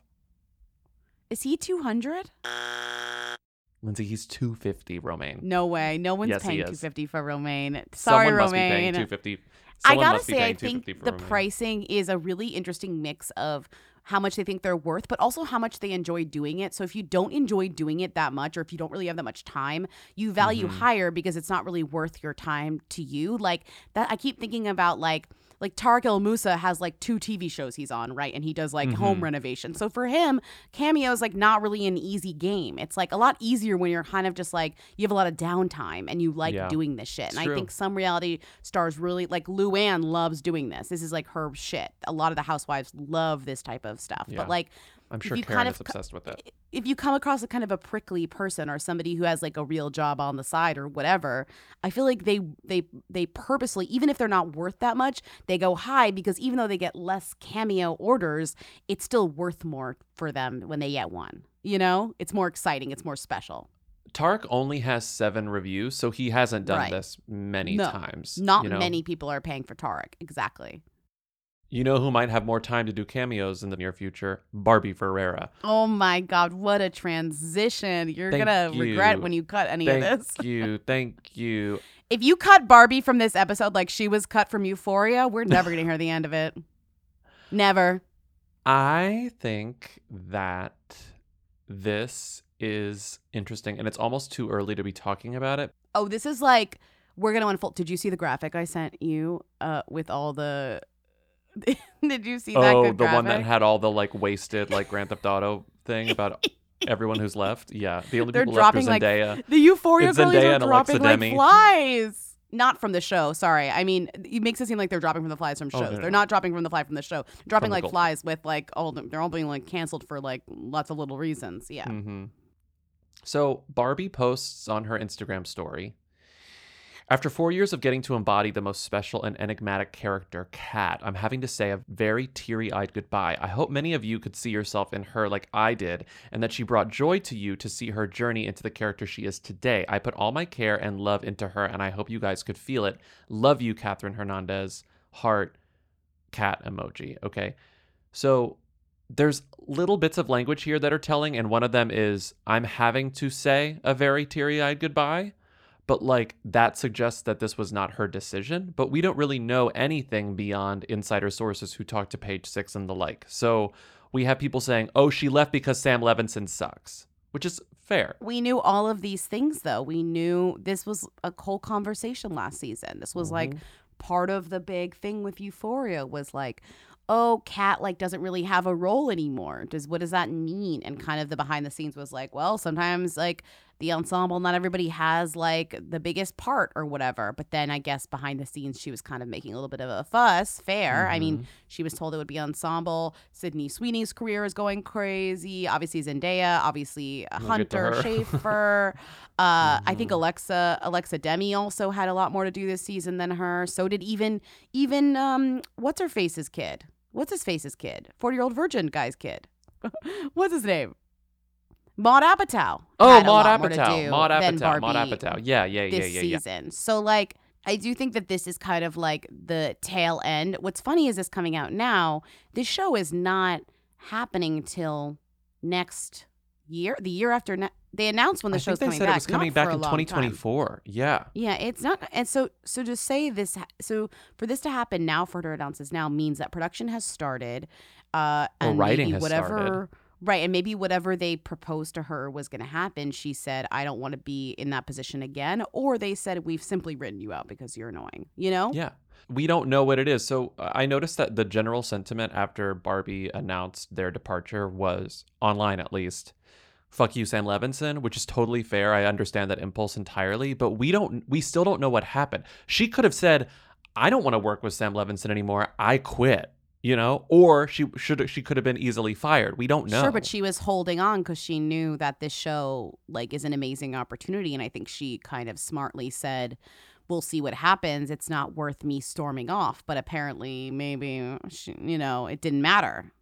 Is he two hundred? Lindsey, he's 250 Romain. No way. No one's Yes, he paying is. two fifty for Romain. Sorry, Someone must be paying Romain. 250. I Someone gotta must be say, I paying think 250 for the Romain. pricing is a really interesting mix of how much they think they're worth, but also how much they enjoy doing it. So if you don't enjoy doing it that much, or if you don't really have that much time, you value Mm-hmm. higher because it's not really worth your time to you. Like that, I keep thinking about like. Like Tarek El Moussa has like two TV shows he's on, right? And he does like Mm-hmm. home renovation. So for him, cameo is like not really an easy game. It's like a lot easier when you're kind of just like you have a lot of downtime and you like Yeah. doing this shit. It's and I think some reality stars really like Luann loves doing this. This is like her shit. A lot of the housewives love this type of stuff. Yeah. But like I'm sure Karen kind of co- obsessed with it. if you come across a kind of a prickly person or somebody who has like a real job on the side or whatever, I feel like they they they purposely, even if they're not worth that much, they go high because even though they get less cameo orders, it's still worth more for them when they get one. You know, it's more exciting, it's more special. Tark only has seven reviews, so he hasn't done Right. this many No, times. Not you know? many people are paying for Tark. Exactly. You know who might have more time to do cameos in the near future? Barbie Ferreira. Oh my God, what a transition. You're going to regret when you cut any Thank of this. Thank *laughs* you. Thank you. If you cut Barbie from this episode like she was cut from Euphoria, we're never going to hear the end of it. Never. I think that this is interesting and it's almost too early to be talking about it. Oh, this is like we're going to unfold. Did you see the graphic I sent you uh, with all the. *laughs* Did you see that oh, the one that had all the like wasted like Grand Theft Auto *laughs* thing about everyone who's left. Yeah, the only They're people left are dropping, like, Zendaya. The Euphoria It's girlies Zendaya are dropping like flies. Not from the show. Sorry. I mean, it makes it seem like they're dropping from the flies from Oh, shows. no, no, They're no. not dropping from the fly from the show. They're dropping like gold. flies with like all. the- They're all being like canceled for like lots of little reasons. Yeah. hmm So Barbie posts on her Instagram story. After four years of getting to embody the most special and enigmatic character, Kat, I'm having to say a very teary eyed goodbye. I hope many of you could see yourself in her like I did, and that she brought joy to you to see her journey into the character she is today. I put all my care and love into her, and I hope you guys could feel it. Love you, Catherine Hernandez. Heart, cat emoji. Okay. So there's little bits of language here that are telling, and one of them is I'm having to say a very teary eyed goodbye. But like that suggests that this was not her decision, but we don't really know anything beyond insider sources who talked to page six and the like. So we have people saying, oh, she left because Sam Levinson sucks, which is fair. We knew all of these things though. We knew this was a whole conversation last season. This was like mm-hmm. part of the big thing with Euphoria was like, oh, Kat like doesn't really have a role anymore. Does what does that mean? And kind of the behind the scenes was like, well, sometimes like the ensemble, not everybody has like the biggest part or whatever. But then I guess behind the scenes, she was kind of making a little bit of a fuss. Fair. I mean, she was told it would be ensemble. Sydney Sweeney's career is going crazy. Obviously Zendaya. Obviously We'll Hunter. *laughs* Schafer. uh, I think Alexa Alexa Demie also had a lot more to do this season than her. So did even even um what's her face's kid? What's his face's kid? Forty year old virgin guy's kid. *laughs* what's his name? Maud Apatow. Oh, Maud lot more to Apatow. Maud Apatow. Maud Apatow. Yeah, yeah, yeah, this yeah, yeah. season. So like I do think that this is kind of like the tail end. What's funny is this coming out now. This show is not happening till next year. The year after ne- they announced when the I show's think they coming said back. it was coming back in long time. 2024. Yeah. Yeah, it's not, and so so to say this, so for this to happen now, for her to announce this now means that production has started, uh, and writing maybe has whatever, started. Right, and maybe whatever they proposed to her was going to happen. She said, "I don't want to be in that position again," or they said, "We've simply written you out because you're annoying," you know? Yeah. We don't know what it is. So uh, I noticed that the general sentiment after Barbie announced their departure was online at least. Fuck you, Sam Levinson, which is totally fair. I understand that impulse entirely, but we don't we still don't know what happened. She could have said, I don't want to work with Sam Levinson anymore. I quit. You know? Or she should she could have been easily fired. We don't know. Sure, but she was holding on because she knew that this show like is an amazing opportunity, and I think she kind of smartly said, "We'll see what happens. It's not worth me storming off." But apparently, maybe she, you know, it didn't matter.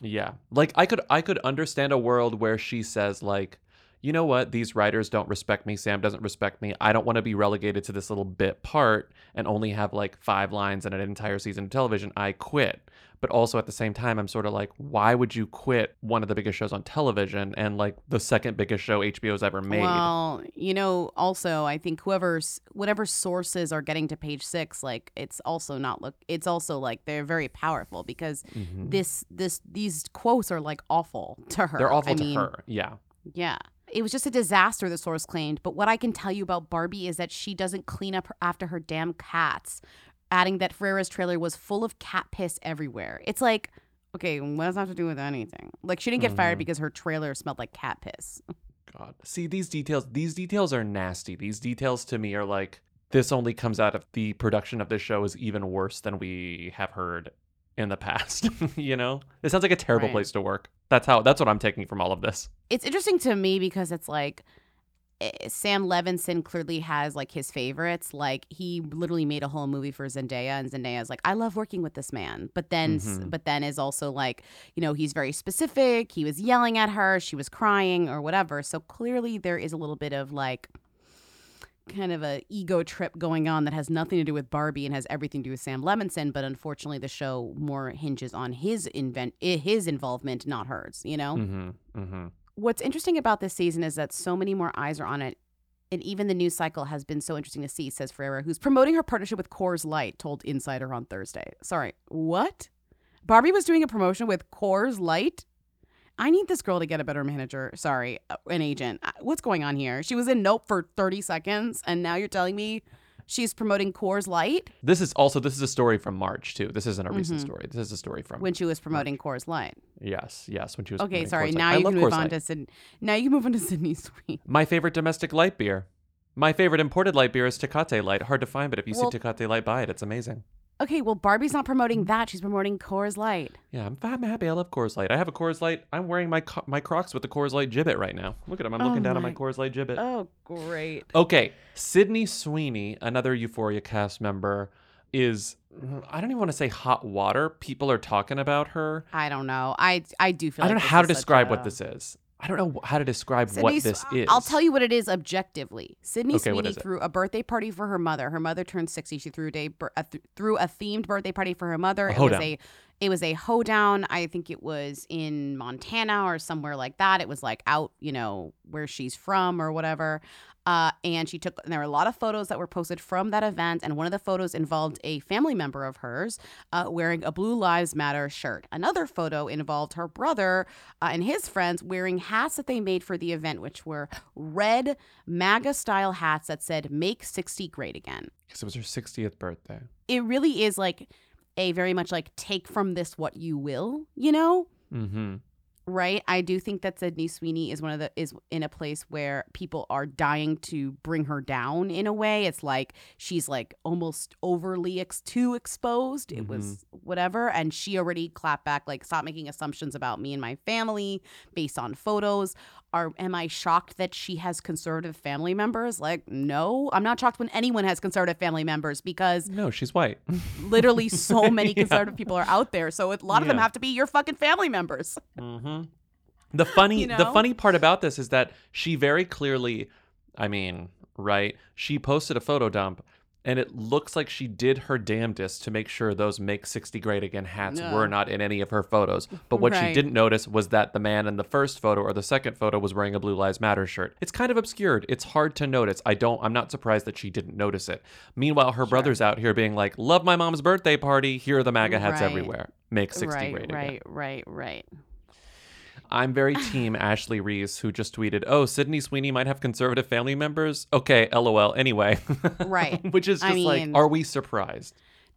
Yeah. Like I could I could understand a world where she says like, "You know what? These writers don't respect me. Sam doesn't respect me. I don't want to be relegated to this little bit part and only have like 5 lines in an entire season of television. I quit." But also at the same time, I'm sort of like, why would you quit one of the biggest shows on television and like the second biggest show HBO's ever made? Well, you know, also I think whoever's whatever sources are getting to page six, like it's also not look. It's also like they're very powerful because Mhm. this this these quotes are like awful to her. They're awful I to mean, her. Yeah. Yeah. It was just a disaster, the source claimed. But what I can tell you about Barbie is that she doesn't clean up after her damn cats, adding that Ferreira's trailer was full of cat piss everywhere. It's like, okay, what does that have to do with anything? Like, she didn't get fired Mhm. because her trailer smelled like cat piss. God. See, these details, these details are nasty. These details to me are like, this only comes out of the production of this show is even worse than we have heard in the past. *laughs* you know? It sounds like a terrible Right. place to work. That's how, that's what I'm taking from all of this. It's interesting to me because it's like, eh, Sam Levinson clearly has like his favorites. Like he literally made a whole movie for Zendaya, and Zendaya's like, I love working with this man. But then, Mhm. but then is also like, you know, he's very specific. He was yelling at her, she was crying or whatever. So clearly, there is a little bit of like, kind of a ego trip going on that has nothing to do with Barbie and has everything to do with Sam Levinson. But unfortunately, the show more hinges on his invent eh, his involvement, not hers. You know Mm-hmm. Mm-hmm. what's interesting about this season is that so many more eyes are on it. And even the news cycle has been so interesting to see, says Ferreira, who's promoting her partnership with Coors Light, told Insider on Thursday. Sorry, what? Barbie was doing a promotion with Coors Light? I need this girl to get a better manager. Sorry, uh, an agent. Uh, What's going on here? She was in Nope for 30 seconds, and now you're telling me she's promoting Coors Light This is also, this is a story from March too. This isn't a recent Mhm. story. This is a story from, when she was promoting Coors Light. yes, yes, when she was Okay, sorry. Coors Now you can move Coors on Light. to Syd- now you can move on to Sydney *laughs* Sweet. My favorite domestic light beer. My favorite imported light beer is Tecate Light. Hard to find, but if you Well- see Tecate Light, buy it. It's amazing. Okay, well, Barbie's not promoting that. She's promoting Coors Light. Yeah, I'm, I'm happy. I love Coors Light. I have a Coors Light. I'm wearing my co- my Crocs with the Coors Light gibbet right now. Look at him. I'm Oh looking down at my Coors Light gibbet. Oh, great. Okay, Sydney Sweeney, another Euphoria cast member, is I don't even want to say hot water. People are talking about her. I don't know. I I do feel. I don't like know how to describe a- what this is. I don't know how to describe Sydney what this is. I'll tell you what it is objectively. Sydney Okay, Sweeney threw a birthday party for her mother. Her mother turned sixty. She threw a day a th- threw a themed birthday party for her mother. Oh, a it was hoedown. a it was a hoedown. I think it was in Montana or somewhere like that. It was like out, you know, where she's from or whatever. Uh, and she took, and there were a lot of photos that were posted from that event. And one of the photos involved a family member of hers uh, wearing a Blue Lives Matter shirt. Another photo involved her brother uh, and his friends wearing hats that they made for the event, which were red MAGA style hats that said, Make 60 Great Again. Because it was her 60th birthday. It really is like a very much like take from this what you will, you know? Mm-hmm. right? I do think that Sydney Sweeney is one of the is in a place where people are dying to bring her down in a way. It's like she's like almost overly ex- too exposed. It was whatever, and she already clapped back like stop making assumptions about me and my family based on photos. Are am I shocked that she has conservative family members? Like no, I'm not shocked when anyone has conservative family members because No, she's white. *laughs* literally so many Yeah. conservative people are out there. So a lot of them have to be your fucking family members. mm-hmm. The funny You the funny part about this is that she very clearly I mean, right? She posted a photo dump and it looks like she did her damnedest to make sure those make 60 great again hats No. were not in any of her photos. But what she didn't notice was that the man in the first photo or the second photo was wearing a Blue Lives Matter shirt. It's kind of obscured. It's hard to notice. I don't I'm not surprised that she didn't notice it. Meanwhile, her brother's out here being like, "Love my mom's birthday party. Here are the MAGA hats Right. everywhere. Make 60 right, great again." right, right, right. I'm very *laughs* team Ashley Reese, who just tweeted, "Oh, Sydney Sweeney might have conservative family members." Okay, lol. Anyway, Right. *laughs* Which is I just like, are we surprised?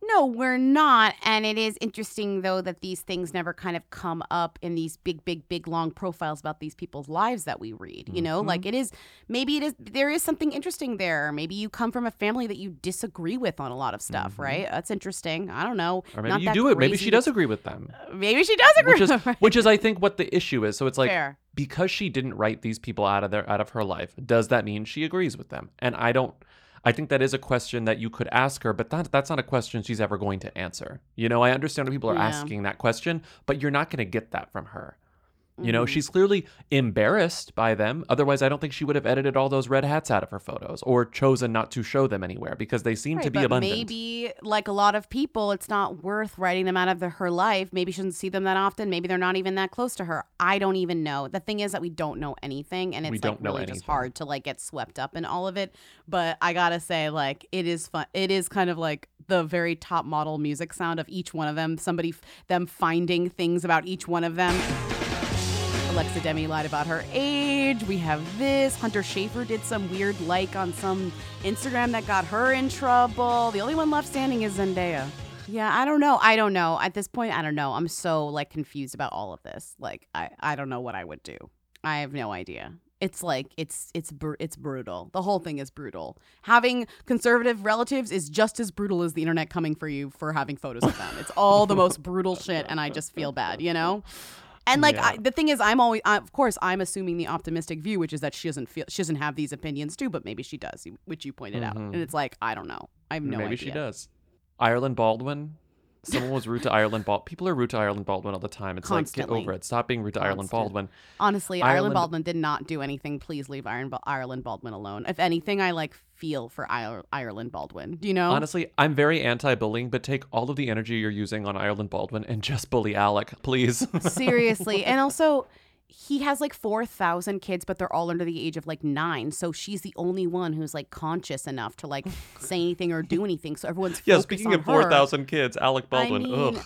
No, we're not. And it is interesting, though, that these things never kind of come up in these big, big, big, long profiles about these people's lives that we read. You know, Mm-hmm. like it is, maybe it is, there is something interesting there. Maybe you come from a family that you disagree with on a lot of stuff, right? That's interesting. I don't know. Mm-hmm. Or maybe you do it. Maybe she does agree with them. Maybe she does agree Which is them. *laughs* which is I think what the issue is. So it's like Fair. because she didn't write these people out of their out of her life, does that mean she agrees with them? And I don't I think that is a question that you could ask her, but that, that's not a question she's ever going to answer. You know, I understand people are Yeah. asking that question, but you're not going to get that from her. You know, Mm-hmm. she's clearly embarrassed by them. Otherwise, I don't think she would have edited all those red hats out of her photos or chosen not to show them anywhere because they seem to be but abundant. maybe like a lot of people, it's not worth writing them out of the, her life. Maybe she doesn't see them that often. Maybe they're not even that close to her. I don't even know. The thing is that we don't know anything, and it's We like really just hard to like get swept up in all of it. But I gotta say, like it is fun. It is kind of like the very top model music sound of each one of them. Somebody them finding things about each one of them. Alexa Demie lied about her age. We have this. Hunter Schafer did some weird like on some Instagram that got her in trouble. The only one left standing is Zendaya. Yeah, I don't know. I don't know. At this point, I don't know. I'm so like confused about all of this. Like, I I don't know what I would do. I have no idea. It's like it's it's br- it's brutal. The whole thing is brutal. Having conservative relatives is just as brutal as the internet coming for you for having photos of them. It's all the most brutal shit, and I just feel bad, you know. And like I, the thing is, I'm always, I, of course, I'm assuming the optimistic view, which is that she doesn't feel, she doesn't have these opinions too, but maybe she does, which you pointed out. And it's like, I don't know, I have no Mm-hmm. maybe she does. Ireland Baldwin. Someone was rude to Ireland Baldwin. People are rude to Ireland Baldwin all the time. It's like, Constantly. get over it. Stop being rude to Ireland Baldwin. Honestly, Ireland- Ireland Baldwin did not do anything. Please leave Iron, Ireland Baldwin alone. If anything, I like feel for Ire- Ireland Baldwin. Do you know? Honestly, I'm very anti-bullying, but take all of the energy you're using on Ireland Baldwin and just bully Alec, please. *laughs* Seriously. And also, he has like 4,000 kids, but they're all under the age of like nine. So she's the only one who's like conscious enough to like *laughs* say anything or do anything. So everyone's yeah, speaking of her. 4,000 kids, Alec Baldwin. I mean, ugh.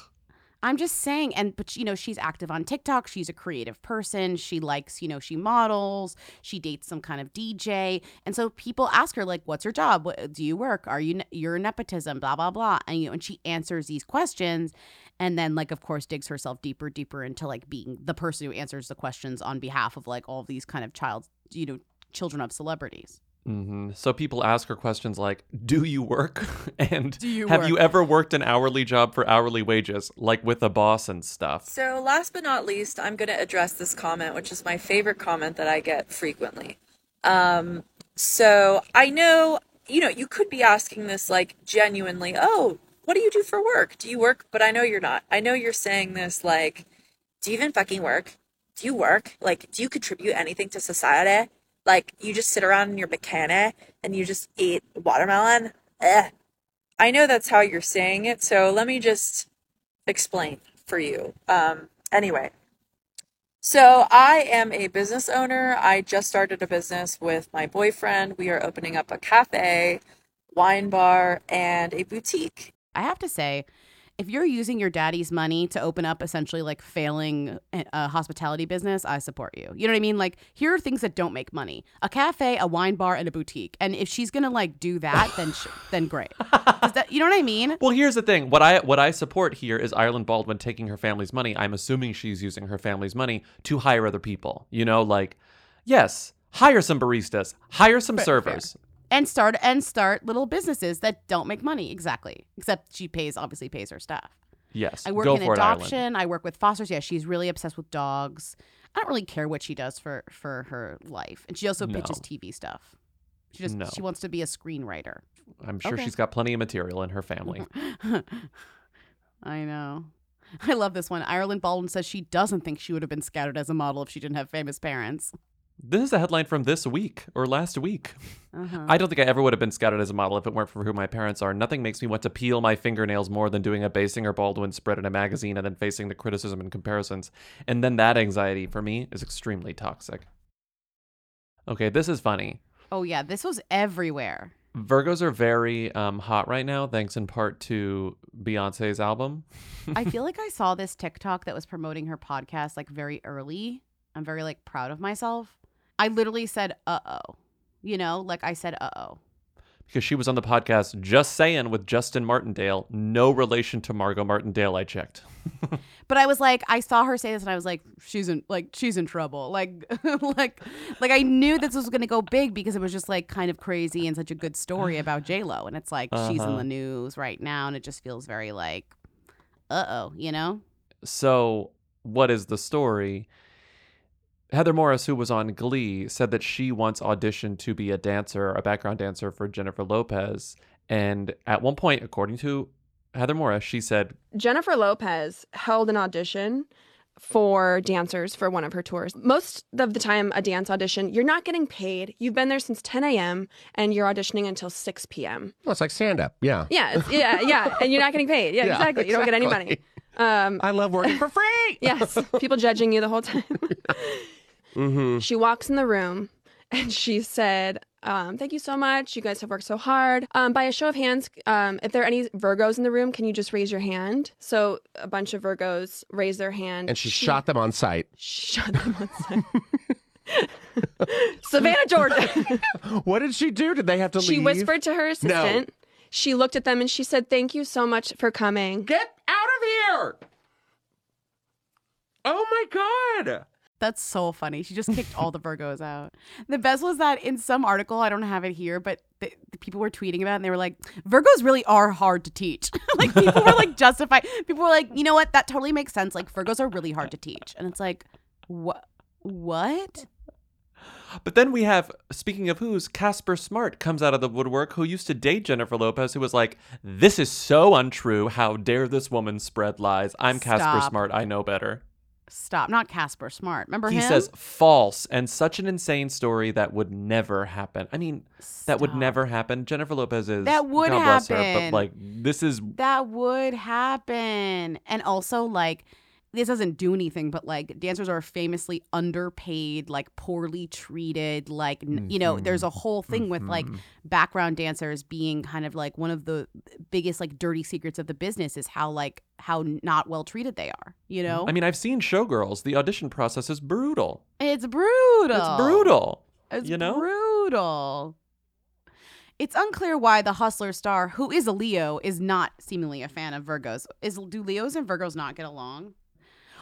I'm just saying, and but you know, she's active on TikTok. She's a creative person. She likes, you know, she models. She dates some kind of DJ, and so people ask her like, "What's your job? What, do you work? Are you you're nepotism? Blah blah blah." And you know, and she answers these questions, and then like, of course, digs herself deeper, deeper into like being the person who answers the questions on behalf of like all of these kind of child, you know, children of celebrities. hmm So people ask her questions like, "Do you work?" *laughs* and Do you "Have work?" you ever worked an hourly job for hourly wages, like with a boss and stuff?" So, last but not least, I'm going to address this comment, which is my favorite comment that I get frequently. Um, so, I know, you know, you could be asking this like genuinely, oh, what do you do for work? Do you work? But I know you're not. I know you're saying this like, do you even fucking work? Do you work? Like, do you contribute anything to society? Like, you just sit around in your bikini and you just eat watermelon? Eh. I know that's how you're saying it, so let me just explain for you. Um, anyway, so I am a business owner. I just started a business with my boyfriend. We are opening up a cafe, wine bar, and a boutique. I have to say, if you're using your daddy's money to open up essentially like failing eh, a hospitality business, I support you. You know what I mean? Like, here are things that don't make money: a cafe, a wine bar, and a boutique. And if she's gonna like do that, then sh- then great. That you know what I mean? Well, here's the thing. What I what I support here is Ireland Baldwin taking her family's money. I'm assuming she's using her family's money to hire other people. You know, like yes, hire some baristas, hire some servers. And start and start little businesses that don't make money exactly. Except she pays obviously pays her staff. Yes, I work go in for it, adoption. I work with fosters. Yeah, she's really obsessed with dogs. I don't really care what she does for for her life, and she also pitches No. TV stuff. She just No. she wants to be a screenwriter. I'm sure Okay. she's got plenty of material in her family. *laughs* I know. I love this one. Ireland Baldwin says she doesn't think she would have been scouted as a model if she didn't have famous parents. This is a headline from this week or last week. Uh-huh. I don't think I ever would have been scouted as a model if it weren't for who my parents are. Nothing makes me want to peel my fingernails more than doing a Basinger Baldwin spread in a magazine and then facing the criticism and comparisons. And then that anxiety for me is extremely toxic. Okay, this is funny. Oh yeah, this was everywhere. Virgos are very um, hot right now, thanks in part to Beyonce's album. I *laughs* feel like I saw this TikTok that was promoting her podcast like very early. I'm very like proud of myself. I literally said, "Uh oh," you know, like I said, "Uh oh." because she was on the podcast Just Saying with Justin Martindale. No relation to Margot Martindale, I checked. *laughs* But I was like, I saw her say this, and I was like, she's in like she's in trouble. Like, *laughs* like, like I knew this was gonna go big because it was just like kind of crazy and such a good story about J Lo, and it's like she's in Uh-huh. the news right now, and it just feels very like, uh oh, you know. So, what is the story? Heather Morris, who was on Glee, said that she once auditioned to be a dancer, a background dancer for Jennifer Lopez. And at one point, according to Heather Morris, she said, Jennifer Lopez held an audition for dancers for one of her tours. Most of the time, a dance audition, you're not getting paid. You've been there since 10 a.m. and you're auditioning until 6 p.m. Well, it's like stand up. Yeah. Yeah, it's- yeah, yeah, and you're not getting paid. Yeah, *laughs* Yeah, exactly. You don't get any money. Um, I love working for free. yes, *laughs* people judging you the whole time. *laughs* Mm-hmm. She walks in the room *laughs* and she said, um, Thank you so much. You guys have worked so hard. Um, by a show of hands, um, if there are any Virgos in the room, can you just raise your hand? So a bunch of Virgos raised their hand. And she shot them on sight. Shut them on site. *laughs* Savannah, Georgia. *laughs* What did she do? Did they have to she leave? She whispered to her assistant. She looked at them and she said, Thank you so much for coming. Get out of here! Oh my god! That's so funny. She just kicked all the Virgos out. The best was that in some article, I don't have it here, but the, the people were tweeting about it and they were like, Virgos really are hard to teach. *laughs* like people were like justify. People were like, you know what? That totally makes sense. Like Virgos are really hard to teach. And it's like, what? What? But then we have, speaking of who's, Casper Smart comes out of the woodwork, who used to date Jennifer Lopez, who was like, This is so untrue. How dare this woman spread lies? I'm Casper Smart. I know better. Stop. Not Casper Smart. Remember he him? says false and such an insane story that would never happen. I mean, that would Stop. never happen. Jennifer Lopez is That would God bless her, happen. but like this is that would happen. And also, like, this doesn't do anything, but like, dancers are famously underpaid, like, poorly treated. Like, n you know, there's a mm-hmm. whole thing with like mm-hmm. background dancers being kind of like one of the biggest, like, dirty secrets of the business is how, like, how not well treated they are, you mm-hmm. know? I mean, I've seen Showgirls. The audition process is brutal. it's brutal. It's brutal. It's you know? brutal. It's unclear why the Hustler star, who is a Leo, is not seemingly a fan of Virgos. Is do Leos and Virgos not get along?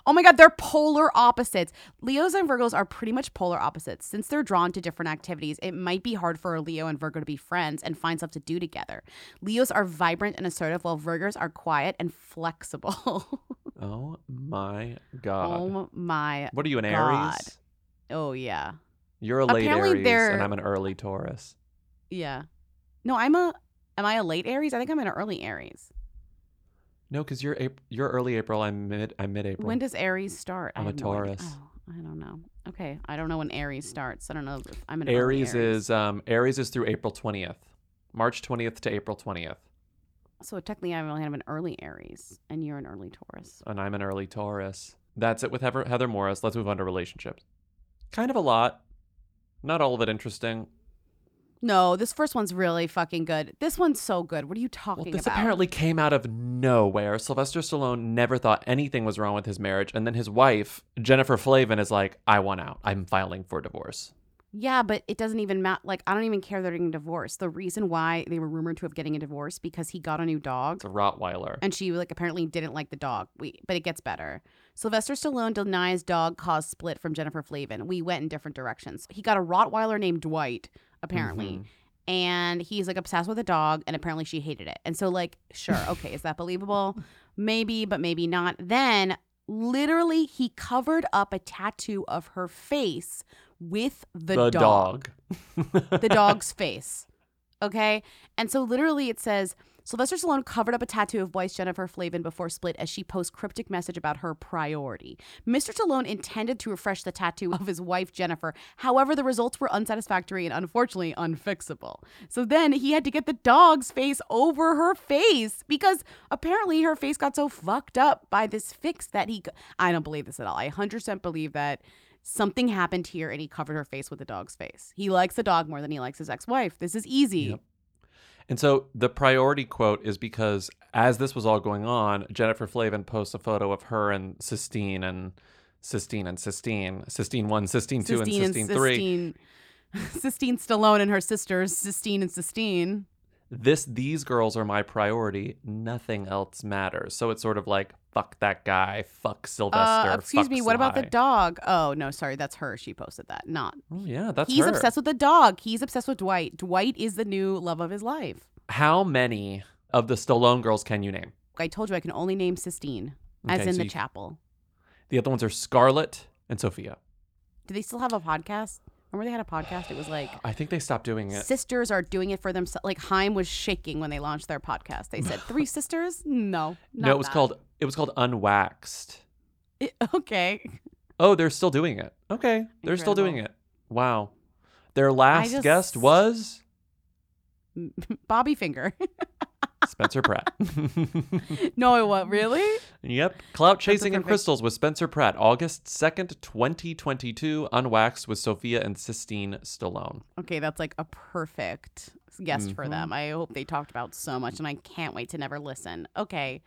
Oh my god, they're polar opposites. Leos and Virgos are pretty much polar opposites. Since they're drawn to different activities, it might be hard for a Leo and Virgo to be friends and find stuff to do together. Leos are vibrant and assertive, while Virgos are quiet and flexible. *laughs* Oh my god. oh my what are you, an God. Aries? Oh yeah. You're a late Apparently Aries, they're- and I'm an early Taurus. Yeah. No, I'm a. Am I a late Aries? I think I'm an early Aries. No, because you're April, you're early April. I'm mid. I'm mid April. When does Aries start? I I'm a have no idea. Taurus. Oh, I don't know. Okay, I don't know when Aries starts. I don't know if I'm an Aries, early Aries is um Aries is through April 20th, March 20th to April 20th, So technically, I only have an early Aries, and you're an early Taurus. and I'm an early Taurus. That's it with Heather, Heather Morris. Let's move on to relationships. Kind of a lot, not all of it interesting. No, this first one's really fucking good. This one's so good. What are you Well, talking this about? This apparently came out of nowhere. Sylvester Stallone never thought anything was wrong with his marriage, and then his wife Jennifer Flavin is like, "I want out. I'm filing for divorce." Yeah, but it doesn't even matter. Like, I don't even care they're getting divorced. The reason why they were rumored to have getting a divorce because he got a new dog. It's a Rottweiler. and she like apparently didn't like the dog. We, but it gets better. Sylvester Stallone denies dog caused split from Jennifer Flavin. We went in different directions. He got a Rottweiler named Dwight, apparently, mm-hmm. and he's like obsessed with a dog, and apparently she hated it. And so like, sure, *laughs* okay, is that believable? Maybe, but maybe not. Then literally, he covered up a tattoo of her face with the, the dog dog. the *laughs* dog's face. Okay. And so literally it says Sylvester Stallone covered up a tattoo of wife Jennifer Flavin before Split as she posts cryptic message about her priority. Mr. Stallone intended to refresh the tattoo of his wife Jennifer. However, the results were unsatisfactory and unfortunately unfixable. So then he had to get the dog's face over her face because apparently her face got so fucked up by this fix that he. I don't believe this at all. I 100% believe that something happened here and he covered her face with the dog's face. He likes the dog more than he likes his ex wife. This is easy. Yep. And so the priority quote is because as this was all going on, Jennifer Flavin posts a photo of her and Sistine and Sistine and Sistine, Sistine 1, Sistine 2, and Sistine 3. Sistine, *laughs* Sistine Stallone and her sisters, Sistine and Sistine. This these girls are my priority. Nothing else matters. So it's sort of like fuck that guy, fuck Sylvester. Uh, excuse fuck me, what about the dog? Oh, no, sorry, that's her. She posted that. Not. Oh yeah, that's He's her. obsessed with the dog. He's obsessed with Dwight. Dwight is the new love of his life. How many of the Stallone girls can you name? I told you I can only name Sistine, as in so the you- chapel. The other ones are Scarlett and Sophia. Do they still have a podcast? Remember they had a podcast? It was like I think they stopped doing it. sisters are doing it for themselves. Like Haim was shaking when they launched their podcast. They said *laughs* three sisters. No, no, it was that. called it was called Unwaxed. It- *laughs* okay. Oh, they're still doing it. Okay, they're still doing it. Wow. Their last just- guest was *laughs* Bobby Finger. Spencer Pratt. *laughs* no, was really. Yep. Clout Chasing and Crystals with Spencer Pratt, August 2nd, 2022. Unwaxed with Sophia and Sistine Stallone. Okay, that's like a perfect guest for Mhm. them. I hope they talked about so much, and I can't wait to never listen. Okay,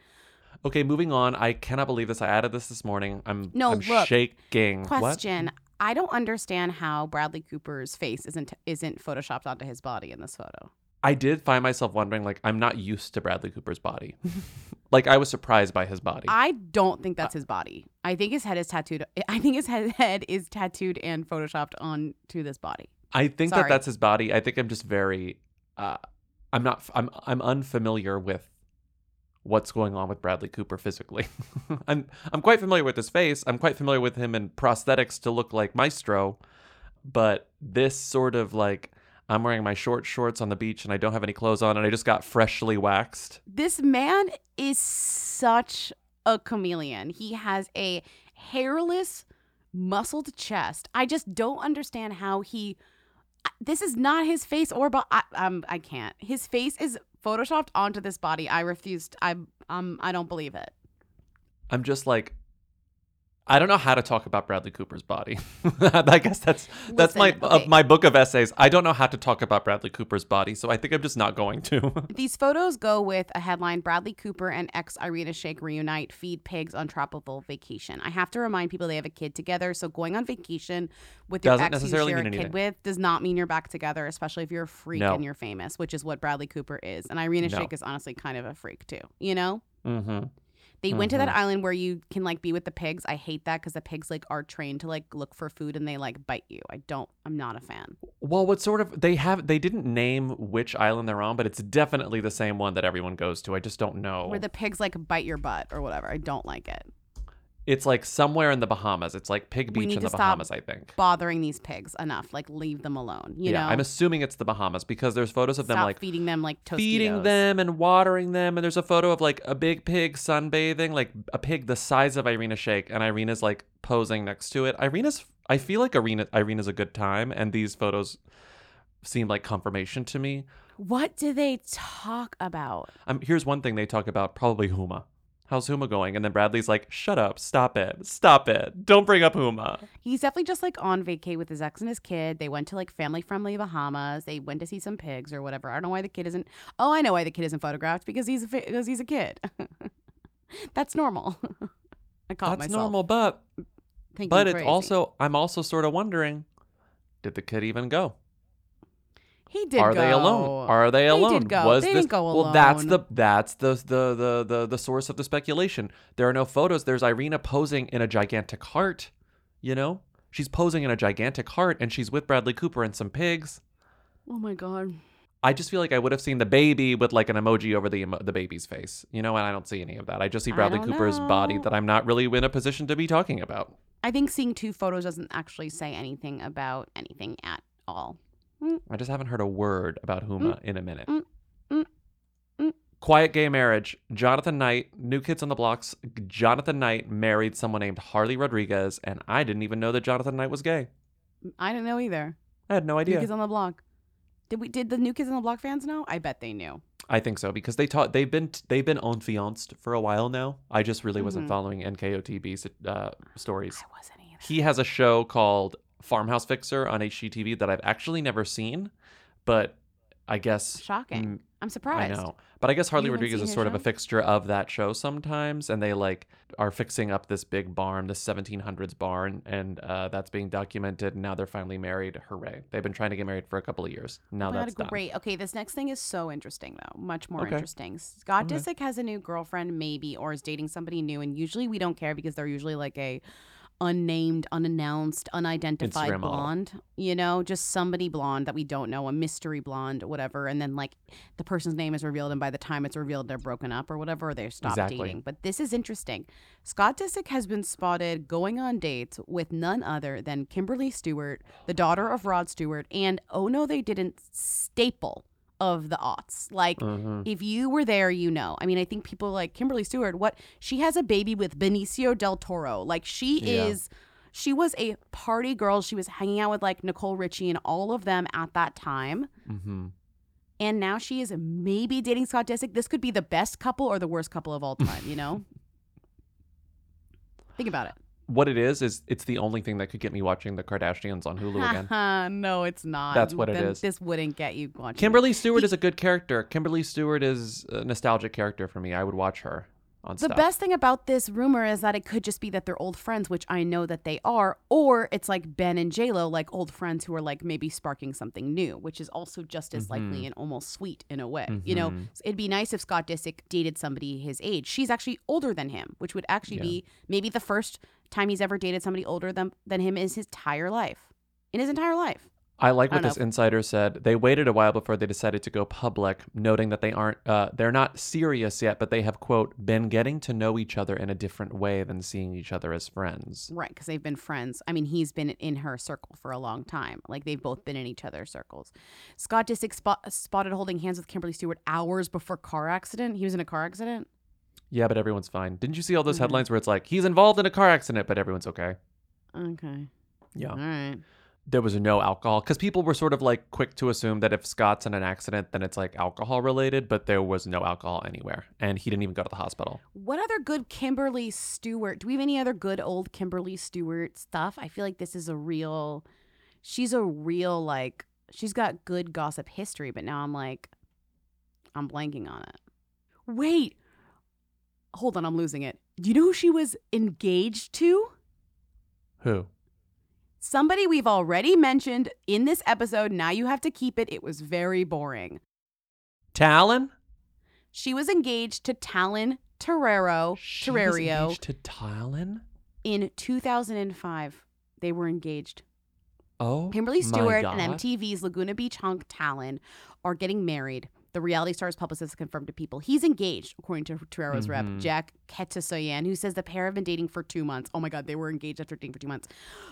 Okay, moving on. I cannot believe this. I added this this morning. I'm, No, I'm look. shaking. What? question. I don't understand how Bradley Cooper's face isn't isn't photoshopped onto his body in this photo. I did find myself wondering, like, I'm not used to Bradley Cooper's body. *laughs* like, I was surprised by his body. I don't think that's his body. I think his head is tattooed. I think his head, head is tattooed and photoshopped onto this body. I think Sorry. that that's his body. I think I'm just very, uh, I'm not, I'm, I'm unfamiliar with what's going on with Bradley Cooper physically. *laughs* I'm, I'm quite familiar with his face. I'm quite familiar with him in prosthetics to look like Maestro, but this sort of like, I'm wearing my short shorts on the beach and I don't have any clothes on and I just got freshly waxed. This man is such a chameleon. He has a hairless, muscled chest. I just don't understand how he. This is not his face or but I um I can't. His face is photoshopped onto this body. I refused. I'm, um, I don't believe it. I'm just like, I don't know how to talk about Bradley Cooper's body. *laughs* I guess that's that's my Listen, of okay. my book of essays. I don't know how to talk about Bradley Cooper's body, so I think I'm just not going to. *laughs* These photos go with a headline Bradley Cooper and ex Irina Shayk reunite, feed pigs on tropical vacation. I have to remind people they have a kid together. So going on vacation with your Doesn't ex you share a kid with does not mean you're back together, especially if you're a freak No. and you're famous, which is what Bradley Cooper is. And Irina No. Shayk is honestly kind of a freak too, you know? mm-hmm. They went to that Mhm. island where you can like be with the pigs. I hate that because the pigs like are trained to like look for food and they like bite you. I don't. I'm not a fan. Well, what sort of they have they didn't name which island they're on, but it's definitely the same one that everyone goes to. I just don't know. Where the pigs like bite your butt or whatever. I don't like it. It's like somewhere in the Bahamas. It's like Pig Beach in the Bahamas, I think. bothering these pigs enough. Like leave them alone. You yeah, know. I'm assuming it's the Bahamas because there's photos of them Stop like feeding them like Tostitos. feeding them and watering them. And there's a photo of like a big pig sunbathing, like a pig the size of Irina Shayk, and Irina's like posing next to it. Irina's, I feel like Irina, Irina's a good time, and these photos seem like confirmation to me. What do they talk about? Um, here's one thing they talk about probably Huma. How's Huma going? And then Bradley's like, shut up, stop it, stop it, don't bring up Huma. He's definitely just like on vacay with his ex and his kid. They went to like family friendly Bahamas. They went to see some pigs or whatever. I don't know why the kid isn't. Oh, I know why the kid isn't photographed because he's a because he's a kid. *laughs* That's normal. *laughs* I caught That's myself. normal, but but it's crazy. also I'm also sort of wondering, did the kid even go? He did. Are they alone? Are they They alone? did go. Was They this didn't go Well, that's the that's the, the the the the source of the speculation. There are no photos. There's Irina posing in a gigantic heart. You know, she's posing in a gigantic heart, and she's with Bradley Cooper and some pigs. Oh my god. I just feel like I would have seen the baby with like an emoji over the emo- the baby's face, you know, and I don't see any of that. I just see Bradley Cooper's body that I'm not really in a position to be talking about. I think seeing two photos doesn't actually say anything about anything at all. Mm. I just haven't heard a word about Huma in a minute. Mm. Mm. Mm. Quiet Gay Marriage. Jonathan Knight, New Kids on the Blocks. Jonathan Knight married someone named Harley Rodriguez, and I didn't even know that Jonathan Knight was gay. I didn't know either. I had no idea. New. Kids on the Block. Did we? Did the New Kids on the Block fans know? I bet they knew. I think so because they taught they've been they've been enfianced for a while now. I just really wasn't Mhm. following NKOTB's uh, stories. I wasn't either. He has a show called Farmhouse Fixer on HGTV that I've actually never seen, but I guess Shocking. mm, I'm surprised. I know, but I guess Harley Rodriguez is sort of a fixture of that show sometimes, and they like are fixing up this big barn, this 1700s barn, and uh, that's being documented. And now they're finally married. Hooray! They've been trying to get married for a couple of years. Now Oh that's God, done. great. Okay, this next thing is so interesting, though. Much more Okay. interesting. Scott Okay. Disick has a new girlfriend, maybe, or is dating somebody new. And usually we don't care because they're usually like a unnamed, unannounced, unidentified Instagram model. blonde. You know, just somebody blonde that we don't know, a mystery blonde, whatever. And then like the person's name is revealed, and by the time it's revealed, they're broken up or whatever, or they stopped Exactly. dating. But this is interesting. Scott Disick has been spotted going on dates with none other than Kimberly Stewart, the daughter of Rod Stewart, and oh no, they didn't staple of the aughts. Like Mhm. if you were there, you know. I mean, I think people like Kimberly Stewart, what she has a baby with Benicio del Toro. Like she Yeah. is she was a party girl. She was hanging out with like Nicole Richie and all of them at that time. Mm-hmm. And now she is maybe dating Scott Disick. This could be the best couple or the worst couple of all time, you know? *laughs* Think about it. What it is is it's the only thing that could get me watching the Kardashians on Hulu again. *laughs* no, it's not. That's what it Then is. This wouldn't get you watching. Kimberly Stewart is a good character. Kimberly Stewart is a nostalgic character for me. I would watch her on The stuff. best thing about this rumor is that it could just be that they're old friends, which I know that they are, or it's like Ben and JLo, like old friends who are like maybe sparking something new, which is also just as likely Mhm. and almost sweet in a way. You know, Mhm. it'd be nice if Scott Disick dated somebody his age. She's actually older than him, which would actually Yeah. be maybe the first time he's ever dated somebody older than than him in his entire life. In his entire life. I like what don't this insider said. They waited a while before they decided to go public, noting that they aren't uh, they're not serious yet, but they have quote been getting to know each other in a different way than seeing each other as friends. Right, because they've been friends. I mean, he's been in her circle for a long time. Like they've both been in each other's circles. Scott Disick spot- spotted holding hands with Kimberly Stewart hours before car accident. He was in a car accident. Yeah, but everyone's fine. Didn't you see all those Mhm. headlines where it's like he's involved in a car accident, but everyone's okay? Okay. Yeah. All right. There was no alcohol because people were sort of like quick to assume that if Scott's in an accident, then it's like alcohol related, but there was no alcohol anywhere, and he didn't even go to the hospital. What other good Kimberly Stewart? Do we have any other good old Kimberly Stewart stuff? I feel like this is a real. She's a real like. She's got good gossip history, but now I'm like, I'm blanking on it. Wait, hold on, I'm losing it. Do you know who she was engaged to? Who? Somebody we've already mentioned in this episode. Now you have to keep it. It was very boring. Talan? She was engaged to Talan Torriero. She was engaged to Talan? in 2005. They were engaged. Oh, Kimberly Stewart and MTV's Laguna Beach hunk Talan are getting married. The reality star's publicist confirmed to people he's engaged, according to Torriero's rep, Mhm. Jack Ketsoyan, who says the pair have been dating for two months. Oh my God, they were engaged after dating for two months.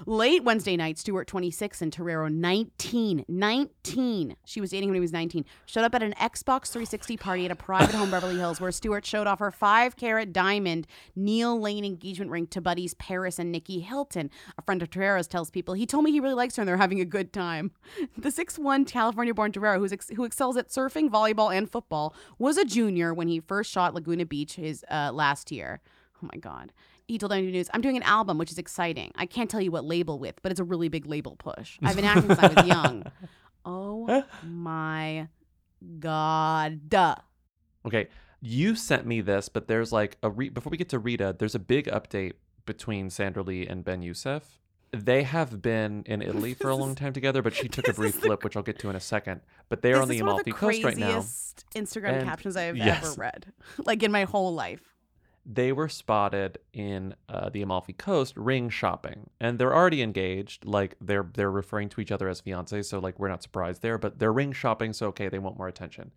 Late Wednesday night, Stewart, 26, and Torriero, 19. 19. She was dating him when he was 19. Showed up at an Xbox 360 party at a private home, Beverly Hills, where Stewart showed off her five carat diamond Neil Lane engagement ring to buddies Paris and Nicky Hilton. A friend of Torriero's tells people he told me he really likes her and they're having a good time. The 6'1 California born who's ex- who excels at surfing, volleyball, and football, was a junior when he first shot Laguna Beach his uh, last year. Oh my God. He told NBC News, I'm doing an album, which is exciting. I can't tell you what label with, but it's a really big label push. I've been acting since I was young. *laughs* Oh my God. Okay, you sent me this, but there's like a re- before we get to Rita, there's a big update between Sandra Lee and Ben Youssef. They have been in *laughs* Italy for a long time together, but she took a brief flip, which I'll get to in a second. But they're on the is one of Amalfi Coast right now. craziest Instagram And- captions I have yes. ever read, *laughs* like in my whole life. They were spotted in uh, the Amalfi Coast ring shopping, and they're already engaged. Like they're they're referring to each other as fiancés, so like we're not surprised there. But they're ring shopping, so okay, they want more attention.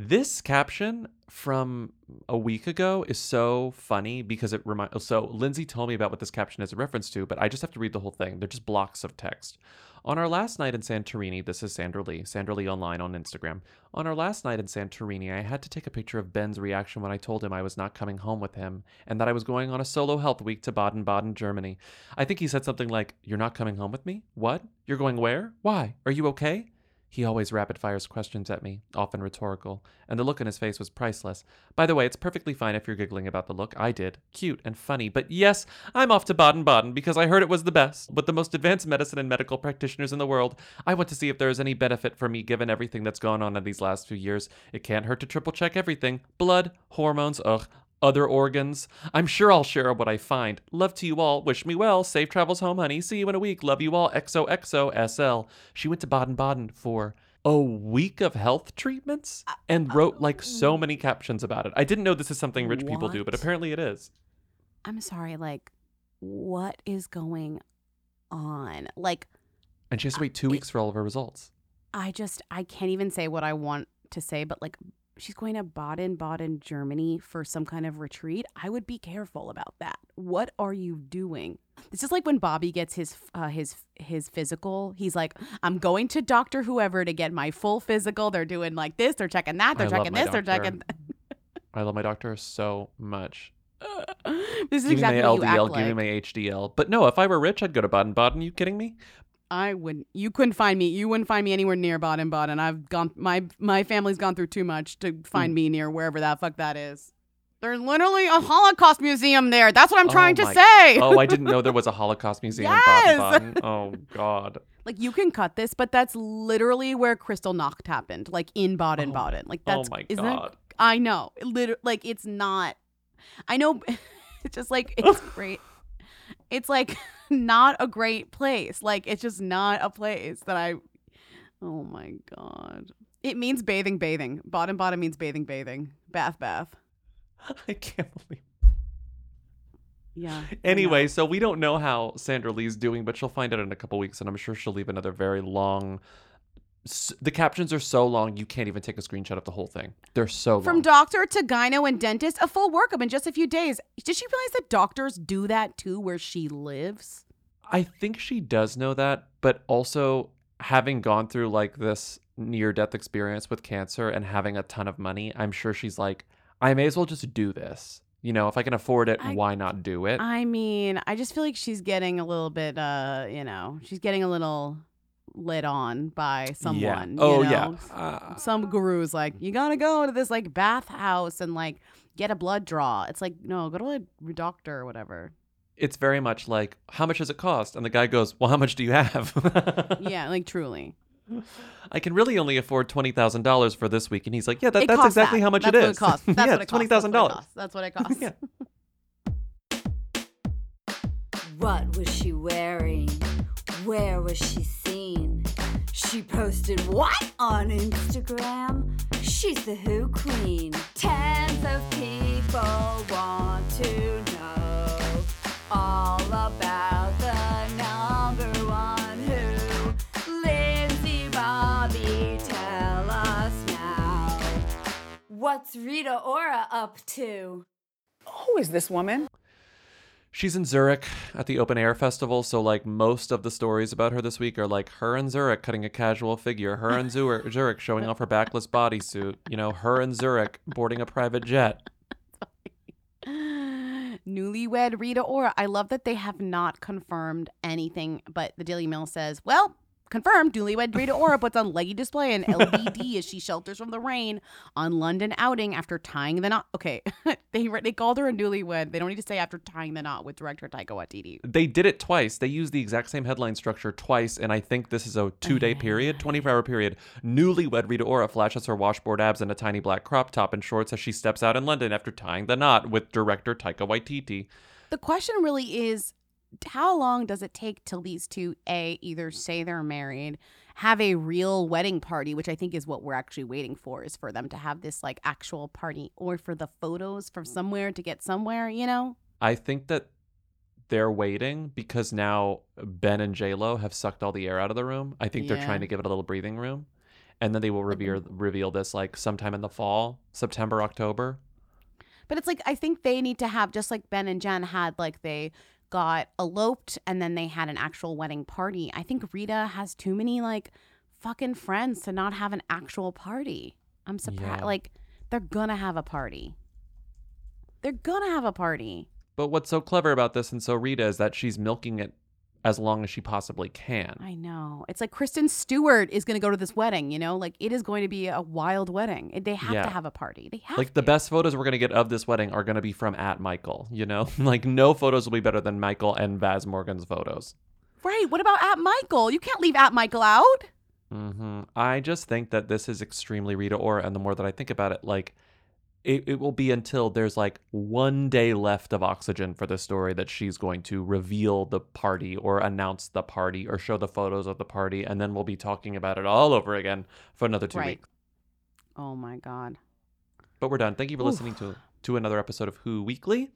This caption from a week ago is so funny because it reminds. So Lindsey told me about what this caption is a reference to, but I just have to read the whole thing. They're just blocks of text. On our last night in Santorini, this is Sandra Lee, Sandra Lee online on Instagram. On our last night in Santorini, I had to take a picture of Ben's reaction when I told him I was not coming home with him and that I was going on a solo health week to Baden Baden, Germany. I think he said something like, You're not coming home with me? What? You're going where? Why? Are you okay? He always rapid fires questions at me, often rhetorical, and the look in his face was priceless. By the way, it's perfectly fine if you're giggling about the look. I did. Cute and funny. But yes, I'm off to Baden Baden because I heard it was the best, with the most advanced medicine and medical practitioners in the world. I want to see if there is any benefit for me given everything that's gone on in these last few years. It can't hurt to triple check everything blood, hormones, ugh, other organs. I'm sure I'll share what I find. Love to you all. Wish me well. Safe travels home, honey. See you in a week. Love you all. XOXO SL. She went to Baden Baden for a week of health treatments uh, and uh, wrote like so mm. many captions about it. I didn't know this is something rich people do, but apparently it is. I'm sorry, like, what is going on? Like, And she has to wait two weeks for all of her results. I just, I can't even say what I want to say, but like, she's going to Baden Baden, Germany for some kind of retreat. I would be careful about that. What are you doing? This is like when Bobby gets his uh, his his physical. He's like, I'm going to doctor whoever to get my full physical. They're doing like this. They're checking that. They're I checking this. They're doctor. checking. *laughs* I love my doctor so much. This is give exactly me my what you act LDL, give me like. my HDL. But no, if I were rich, I'd go to Baden Baden. You kidding me? I wouldn't. You couldn't find me. You wouldn't find me anywhere near Baden Baden. I've gone. My my family's gone through too much to find hmm. me near wherever that fuck that is. There's literally a Holocaust museum there. That's what I'm trying Oh to say. oh, I didn't know there was a *laughs* Holocaust museum in Baden Baden. Oh God. *laughs* like you can cut this, but that's literally where Kristallnacht happened, like in Baden oh Baden. Like oh that's. oh my isn't it- God. I know. Literally, like it's not. I know. *laughs* It's just like it's great. It's like *laughs* not a great place. Like it's just not a place that I. Oh my god! It means bathing, bathing. Bottom, bottom means bathing, bathing. Bath, bath. *laughs* I can't believe. Yeah. Anyway, so we don't know how Sandra Lee's doing, but she'll find out in a couple weeks, and I'm sure she'll leave another very long. The captions are so long you can't even take a screenshot of the whole thing. They're so From long. doctor to gyno and dentist, a full workup in just a few days. Did she realize that doctors do that too where she lives? I think she does know that, but also having gone through like this near death experience with cancer and having a ton of money, I'm sure she's like, I may as well just do this. You know, if I can afford it, I- why not do it? I mean, I just feel like she's getting a little bit, uh, you know, she's getting a little lit on by someone. you Oh, know? yeah. S- Uh, Some guru's like, you gotta go to this like bathhouse and like get a blood draw. It's like, no, go to a doctor or whatever. It's very much like, how much does it cost? And the guy goes, well, how much do you have? *laughs* yeah, like truly. I can really only afford twenty thousand dollars for this week, and he's like, "Yeah, that, that's exactly that. how much it is. That's it what is. it costs. *laughs* That's yeah, what it it's twenty thousand dollars." That's what it *laughs* costs. Yeah. What was she wearing? Where was she seen? She posted what on Instagram? She's the Who Queen. Tens of people want to know all about the number one Who. Lindsey Bobby, tell us now. What's Rita Ora up to? Who is this woman? She's in Zurich at the open air festival, so like most of the stories about her this week are like her in Zurich cutting a casual figure, her in *laughs* Zurich, showing off her backless bodysuit, you know, her in Zurich boarding a private jet. Newlywed Rita Ora. I love that they have not confirmed anything, but the Daily Mail says, well, confirmed. Newlywed Rita Ora puts on leggy display in LBD as she shelters from the rain on London outing after tying the knot. Okay, *laughs* they they called her a newlywed. They don't need to say after tying the knot with director Taika Waititi. They did it twice. They used the exact same headline structure twice, and I think this is a two day oh. period, 24 hour period. Newlywed Rita Ora flashes her washboard abs in a tiny black crop top and shorts as she steps out in London after tying the knot with director Taika Waititi. The question really is how long does it take till these two a either say they're married have a real wedding party which i think is what we're actually waiting for is for them to have this like actual party or for the photos from somewhere to get somewhere you know I think that they're waiting because now Ben and J Lo have sucked all the air out of the room. I think they're trying to give it a little breathing room. and then they will reveal reveal this like sometime in the fall, September, October. But it's like I think they need to have just like Ben and Jen had like they got eloped and then they had an actual wedding party. I think Rita has too many like fucking friends to not have an actual party. I'm surprised Yeah. like they're gonna have a party. They're gonna have a party. But what's so clever about this and so Rita is that she's milking it as long as she possibly can. I know. It's like Kristen Stewart is going to go to this wedding, you know? Like it is going to be a wild wedding. They have Yeah. to have a party. They have Like the best photos we're gonna get of this wedding are gonna be from at Michael, you know? *laughs* like no photos will be better than Michael and Vaz Morgan's photos. Right. What about at Michael? You can't leave at Michael out. hmm I just think that this is extremely Rita Ora, and the more that I think about it, like it, it will be until there's like one day left of oxygen for the story that she's going to reveal the party or announce the party or show the photos of the party, and then we'll be talking about it all over again for another two Right. weeks. Oh my God. But we're done. Thank you for Oof. listening to to another episode of Who Weekly.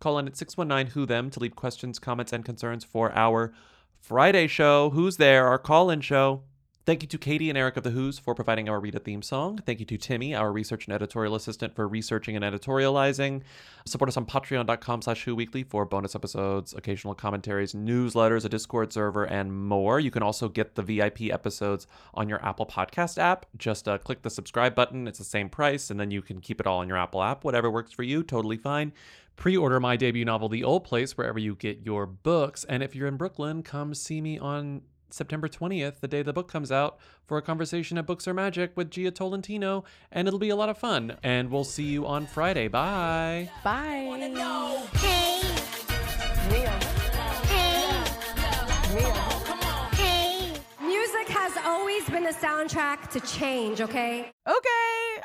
Call in at 619 Who Them to leave questions, comments, and concerns for our Friday show. Who's there? Our call in show. Thank you to Katie and Eric of the Who's for providing our Rita theme song. Thank you to Timmy, our research and editorial assistant, for researching and editorializing. Support us on patreon.com slash Who Weekly for bonus episodes, occasional commentaries, newsletters, a Discord server, and more. You can also get the VIP episodes on your Apple Podcast app. Just uh, click the subscribe button. It's the same price, and then you can keep it all on your Apple app. Whatever works for you, totally fine. Pre-order my debut novel, The Old Place, wherever you get your books. And if you're in Brooklyn, come see me on September 20th, the day the book comes out, for a conversation at Books Are Magic with Jia Tolentino, and it'll be a lot of fun. And we'll see you on Friday. Bye. Bye. Hey. Real. Hey. Real. Hey. Music has always been a soundtrack to change, okay? Okay.